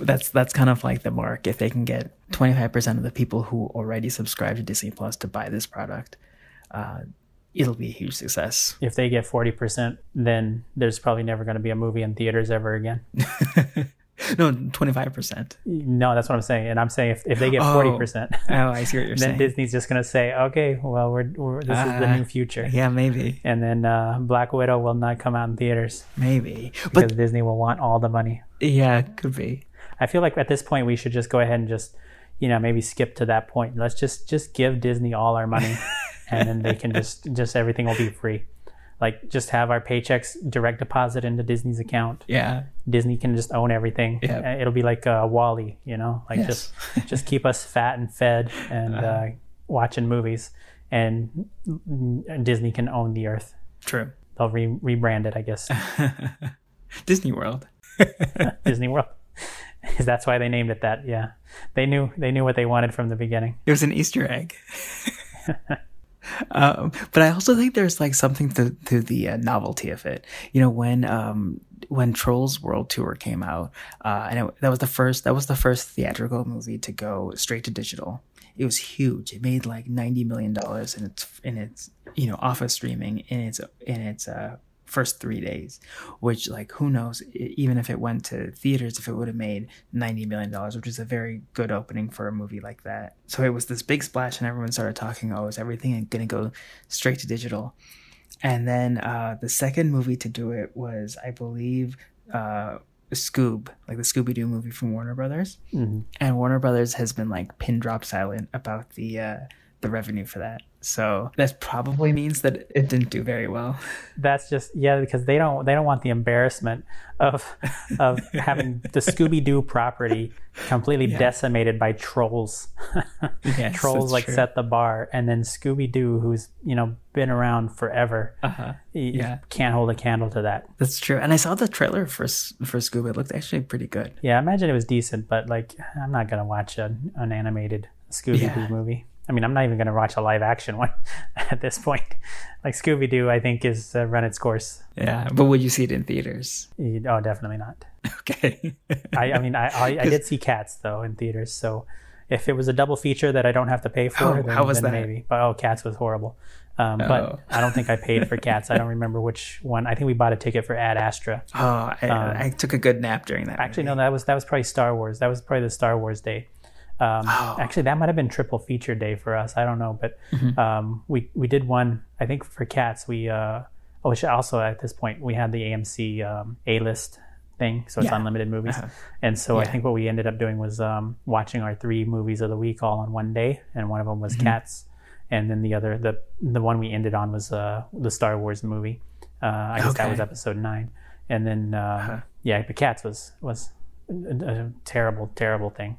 that's that's kind of like the mark. If they can get 25% of the people who already subscribe to Disney Plus to buy this product, uh, it'll be a huge success. If they get forty percent, then there's probably never going to be a movie in theaters ever again. [LAUGHS] [LAUGHS] no, 25%. No, that's what I'm saying. And I'm saying if, if they get Oh. forty percent, [LAUGHS] Oh, I see what you're [LAUGHS] then saying. Disney's just going to say, okay, well, we're, we're this is the Ah, new future. Yeah, maybe, And then uh, Black Widow will not come out in theaters maybe, because but Disney will want all the money. yeah, could be. I feel like at this point we should just go ahead and just, you know, maybe skip to that point. Let's just just give Disney all our money, and then they can just just everything will be free. Like just have our paychecks direct deposit into Disney's account. Yeah, Disney can just own everything. Yeah. Uh, It'll be like uh, WALL-E, you know, like Yes. just just keep us fat and fed and uh, watching movies, and Disney can own the earth. true. They'll re- rebrand it, I guess, [LAUGHS] Disney World. [LAUGHS] Disney World. [LAUGHS] That's why they named it that. Yeah, they knew they knew what they wanted from the beginning. It was an Easter egg. Um, but I also think there's like something to to the uh, novelty of it. You know, when um, when Trolls World Tour came out, uh, and it, that was the first that was the first theatrical movie to go straight to digital. It was huge. It made like ninety million dollars in its in its you know office streaming in its in its uh, first three days, which like who knows even if it went to theaters if it would have made ninety million dollars, which is a very good opening for a movie like that. So it was this big splash, and everyone started talking. Oh, is everything going to go straight to digital? And then uh, the second movie to do it was, I believe, uh, Scoob, like the Scooby Doo movie from Warner Brothers. Mm-hmm. And Warner Brothers has been like pin drop silent about the uh, the revenue for that. So that probably means that it didn't do very well. [LAUGHS] That's just yeah, because they don't they don't want the embarrassment of of [LAUGHS] having the Scooby Doo property completely yeah. decimated by trolls. yes, [LAUGHS] trolls like true. set the bar, and then Scooby Doo, who's you know been around forever, uh-huh. yeah, can't hold a candle to that. That's true. And I saw the trailer for for Scooby. It looked actually pretty good. Yeah, I imagine it was decent, but like I'm not gonna watch an, an animated Scooby Doo yeah. movie. I mean, I'm not even going to watch a live action [LAUGHS] one at this point. Like Scooby Doo, I think is uh, run its course. Yeah, but would you see it in theaters? Oh, definitely not. [LAUGHS] Okay. I, I mean, I, I, I, did [LAUGHS] see Cats though in theaters, so if it was a double feature that I don't have to pay for, oh, then, how was that? maybe. But oh, Cats was horrible. Um, oh. But I don't think I paid for Cats. I don't remember which one. I think we bought a ticket for Ad Astra. Oh, I, um, I took a good nap during that. Actually, movie. no, that was that was probably Star Wars. That was probably the Star Wars day. Um, oh. Actually, that might have been triple feature day for us. I don't know, but mm-hmm. um, we we did one. I think for cats, we uh, oh, also at this point we had the AMC um, A list thing, so it's yeah. unlimited movies. Uh-huh. And so yeah. I think what we ended up doing was um, watching our three movies of the week all on one day, and one of them was mm-hmm. Cats, and then the other the the one we ended on was uh, the Star Wars movie. Uh, I guess okay. that was episode nine, and then uh, uh-huh. yeah, the Cats was was a, a terrible, terrible thing.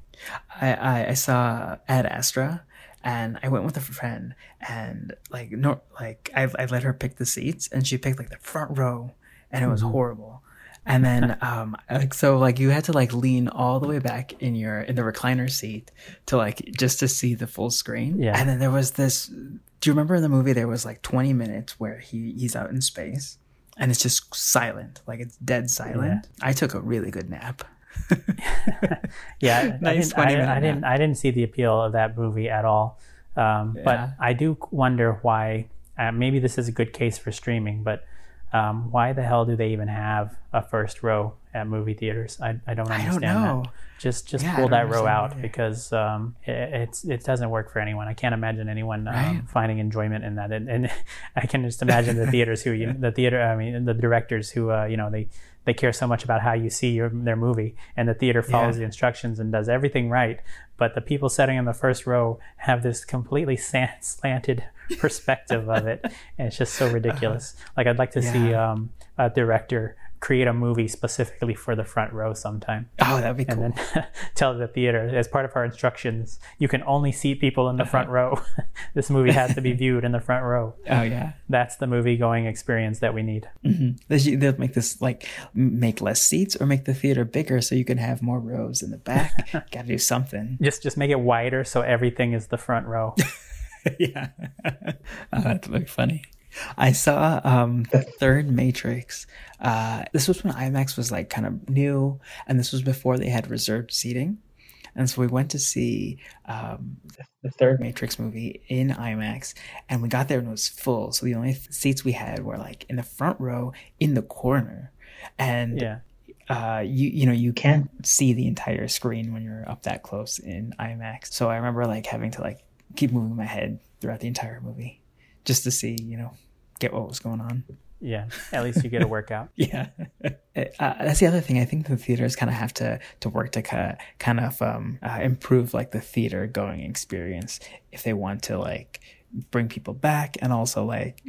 I, I, I saw Ad Astra and I went with a friend and like no like I, I let her pick the seats and she picked like the front row and it was mm-hmm. horrible and then [LAUGHS] um like so like you had to like lean all the way back in your in the recliner seat to like just to see the full screen yeah and then there was this do you remember in the movie there was like 20 minutes where he he's out in space and it's just silent like it's dead silent yeah. i took a really good nap [LAUGHS] yeah, nice I, didn't, I, I didn't. I didn't see the appeal of that movie at all. Um, yeah. But I do wonder why. Uh, maybe this is a good case for streaming, but um, why the hell do they even have a first row at movie theaters? I, I don't understand I don't that. Just just yeah, pull that row out either. because um, it, it's it doesn't work for anyone. I can't imagine anyone um, right. finding enjoyment in that, and, and, [LAUGHS] I can just imagine the theaters who you, the theater. I mean, the directors who uh, you know they they care so much about how you see your, their movie and the theater follows yeah. the instructions and does everything right but the people sitting in the first row have this completely slanted [LAUGHS] perspective of it and it's just so ridiculous like i'd like to yeah. see um, a director create a movie specifically for the front row sometime. Oh, that'd be cool. And then [LAUGHS] tell the theater as part of our instructions, you can only seat people in the front row. [LAUGHS] this movie has to be [LAUGHS] viewed in the front row. Oh yeah, that's the movie going experience that we need. Mm-hmm. They'll make this like make less seats or make the theater bigger so you can have more rows in the back. Got to do something. Just just make it wider so everything is the front row. yeah, oh, that's very funny. I saw um, the third Matrix. Uh, this was when IMAX was like kind of new, and this was before they had reserved seating. And so we went to see um, the third Matrix movie in IMAX, and we got there and it was full. So the only seats we had were like in the front row, in the corner, and yeah. Uh, you you know you can't see the entire screen when you're up that close in IMAX. So I remember like having to like keep moving my head throughout the entire movie just to see you know get what was going on. Yeah, at least you get a workout. [LAUGHS] yeah, uh, that's the other thing. I think the theaters kind of have to to work to kind of um, uh, improve like the theater going experience if they want to like bring people back and also like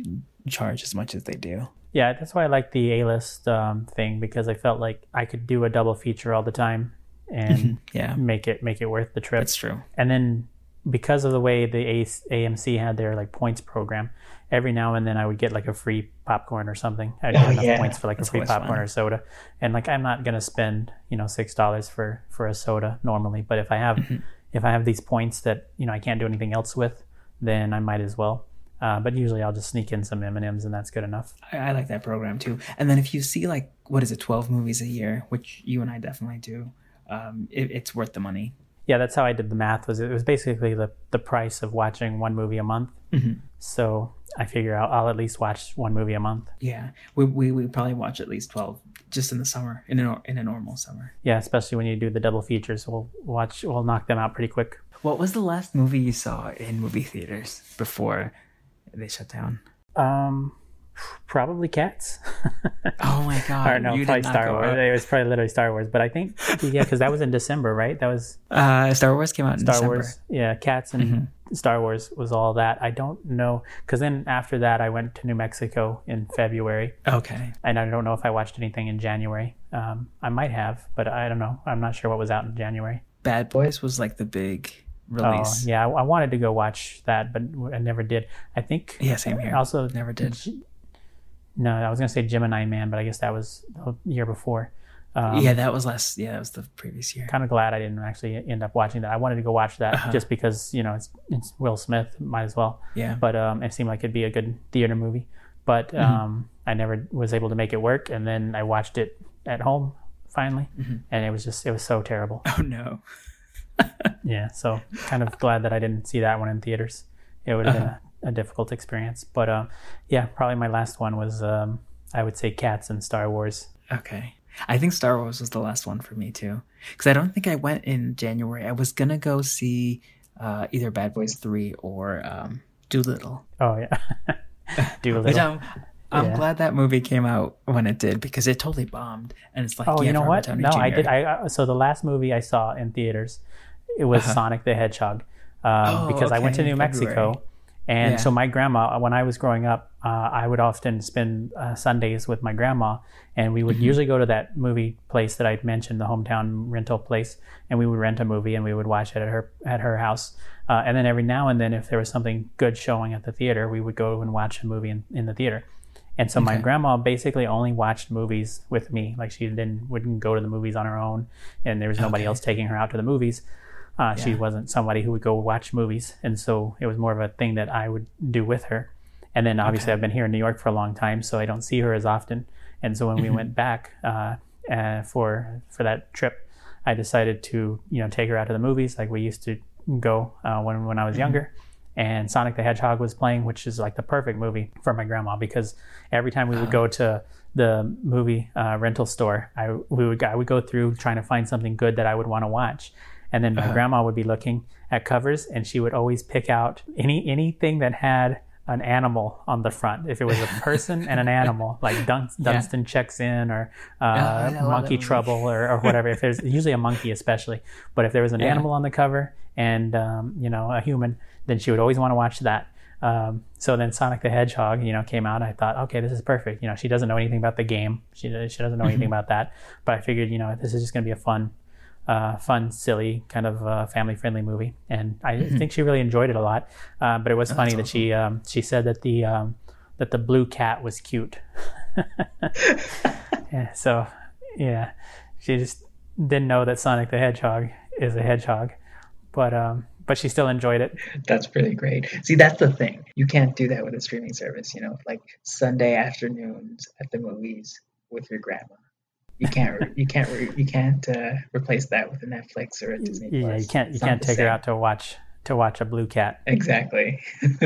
charge as much as they do. Yeah, that's why I like the A list um, thing because I felt like I could do a double feature all the time and [LAUGHS] yeah. make it make it worth the trip. That's true. And then because of the way the AMC had their like points program, every now and then I would get like a free popcorn or something. I'd get Oh, enough yeah. points for like That's a free popcorn fun. or soda, and like I'm not gonna spend you know six dollars for for a soda normally, but if I have Mm-hmm. if I have these points that you know I can't do anything else with, then I might as well. Uh, but usually I'll just sneak in some M and M's, and that's good enough. I, I like that program too. And then if you see like what is it, twelve movies a year, which you and I definitely do, um, it, it's worth the money. Yeah, that's how I did the math. Was it was basically the the price of watching one movie a month. Mm-hmm. So I figure I'll, I'll at least watch one movie a month. Yeah, we we, we probably watch at least twelve just in the summer in a in a normal summer. Yeah, especially when you do the double features, we'll watch. We'll knock them out pretty quick. What was the last movie you saw in movie theaters before they shut down? Um, probably Cats. [LAUGHS] Oh my god! or no, you probably Star Wars. It was probably literally Star Wars. But I think yeah, because that was in December, right? That was [LAUGHS] Uh, Star Wars came out in Star December. Wars. Yeah, Cats and Mm-hmm. Star Wars was all that. I don't know because then after that I went to New Mexico in February, Okay. and I don't know if I watched anything in January. Um, I might have, but I don't know. I'm not sure what was out in January. Bad Boys was like the big Oh, release. yeah, I, I wanted to go watch that, but I never did. I think Yeah, same here. Also, Never did. No, I was gonna say Gemini Man, but I guess that was the year before. Um, yeah, that was last. Yeah, that was the previous year. Kind of glad I didn't actually end up watching that. I wanted to go watch that Uh-huh. just because you know it's, it's Will Smith, might as well. Yeah. But um, it seemed like it'd be a good theater movie, but Mm-hmm. um, I never was able to make it work. And then I watched it at home finally, Mm-hmm. and it was just it was so terrible. Oh no. [LAUGHS] Yeah, so kind of glad that I didn't see that one in theaters. It would have Uh-huh. been a, a difficult experience. But uh, yeah, probably my last one was um, I would say Cats and Star Wars. Okay. I think Star Wars was the last one for me too, because I don't think I went in January. I was gonna go see uh, either Bad Boys Three or um, Dolittle. Oh yeah, [LAUGHS] do a Which. I'm, I'm Yeah. glad that movie came out when it did because it totally bombed. And it's like, Oh, yeah, you know Robert what? Downey No, I did. I uh, so the last movie I saw in theaters, it was Sonic the Hedgehog, um, Uh-huh. Oh, because I went to okay, New February. Mexico, and Yeah. so my grandma, when I was growing up, uh, I would often spend uh, Sundays with my grandma, and we Mm-hmm. would usually go to that movie place that I mentioned, the hometown rental place, and we would rent a movie and we would watch it at her at her house. Uh, and then every now and then, if there was something good showing at the theater, we would go and watch a movie in, in the theater. And so my grandma basically only watched movies with me. Like she didn't wouldn't go to the movies on her own, and there was nobody Okay. else taking her out to the movies. Uh, She wasn't somebody who would go watch movies, and so it was more of a thing that I would do with her. And then obviously Okay. I've been here in New York for a long time, so I don't see her as often. And so when we went back uh, uh, for for that trip, I decided to you know take her out to the movies like we used to go uh, when when I was younger. And Sonic the Hedgehog was playing, which is like the perfect movie for my grandma because every time we would go to the movie uh, rental store, I we would I would go through trying to find something good that I would want to watch, and then my grandma would be looking at covers, and she would always pick out any anything that had an animal on the front. If it was a person and an animal, [LAUGHS] like Dun- Dunston checks in or uh, that Monkey. Trouble or, or whatever. if there's usually a monkey, especially, but if there was an Yeah. animal on the cover and um, you know a human, then she would always want to watch that. Um, so then Sonic the Hedgehog, you know, came out. I thought, okay, this is perfect. You know, she doesn't know anything about the game. She she doesn't know anything about that. But I figured, you know, this is just going to be a fun, uh, fun, silly kind of uh, family friendly movie, and I think she really enjoyed it a lot. Uh, but it was funny that she um, she said that the um, that the blue cat was cute. [LAUGHS] yeah, so yeah, she just didn't know that Sonic the Hedgehog is a hedgehog, but um, but she still enjoyed it. That's pretty great. See, that's the thing. You can't do that with a streaming service, you know, like Sunday afternoons at the movies with your grandma. You can't, you can't, re- you can't uh, replace that with a Netflix or a Disney. Yeah, Plus. you can't you It's can't take her out to watch to watch a blue cat. Exactly. [LAUGHS]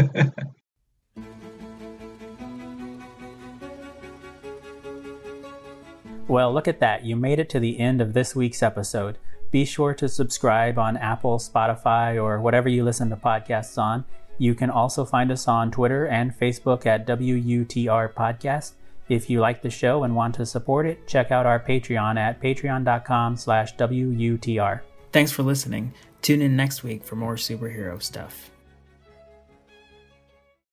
Well, look at that. You made it to the end of this week's episode. Be sure to subscribe on Apple, Spotify, or whatever you listen to podcasts on. You can also find us on Twitter and Facebook at WUTR Podcast. If you like the show and want to support it, check out our Patreon at patreon.com slash WUTR. Thanks for listening. Tune in next week for more superhero stuff.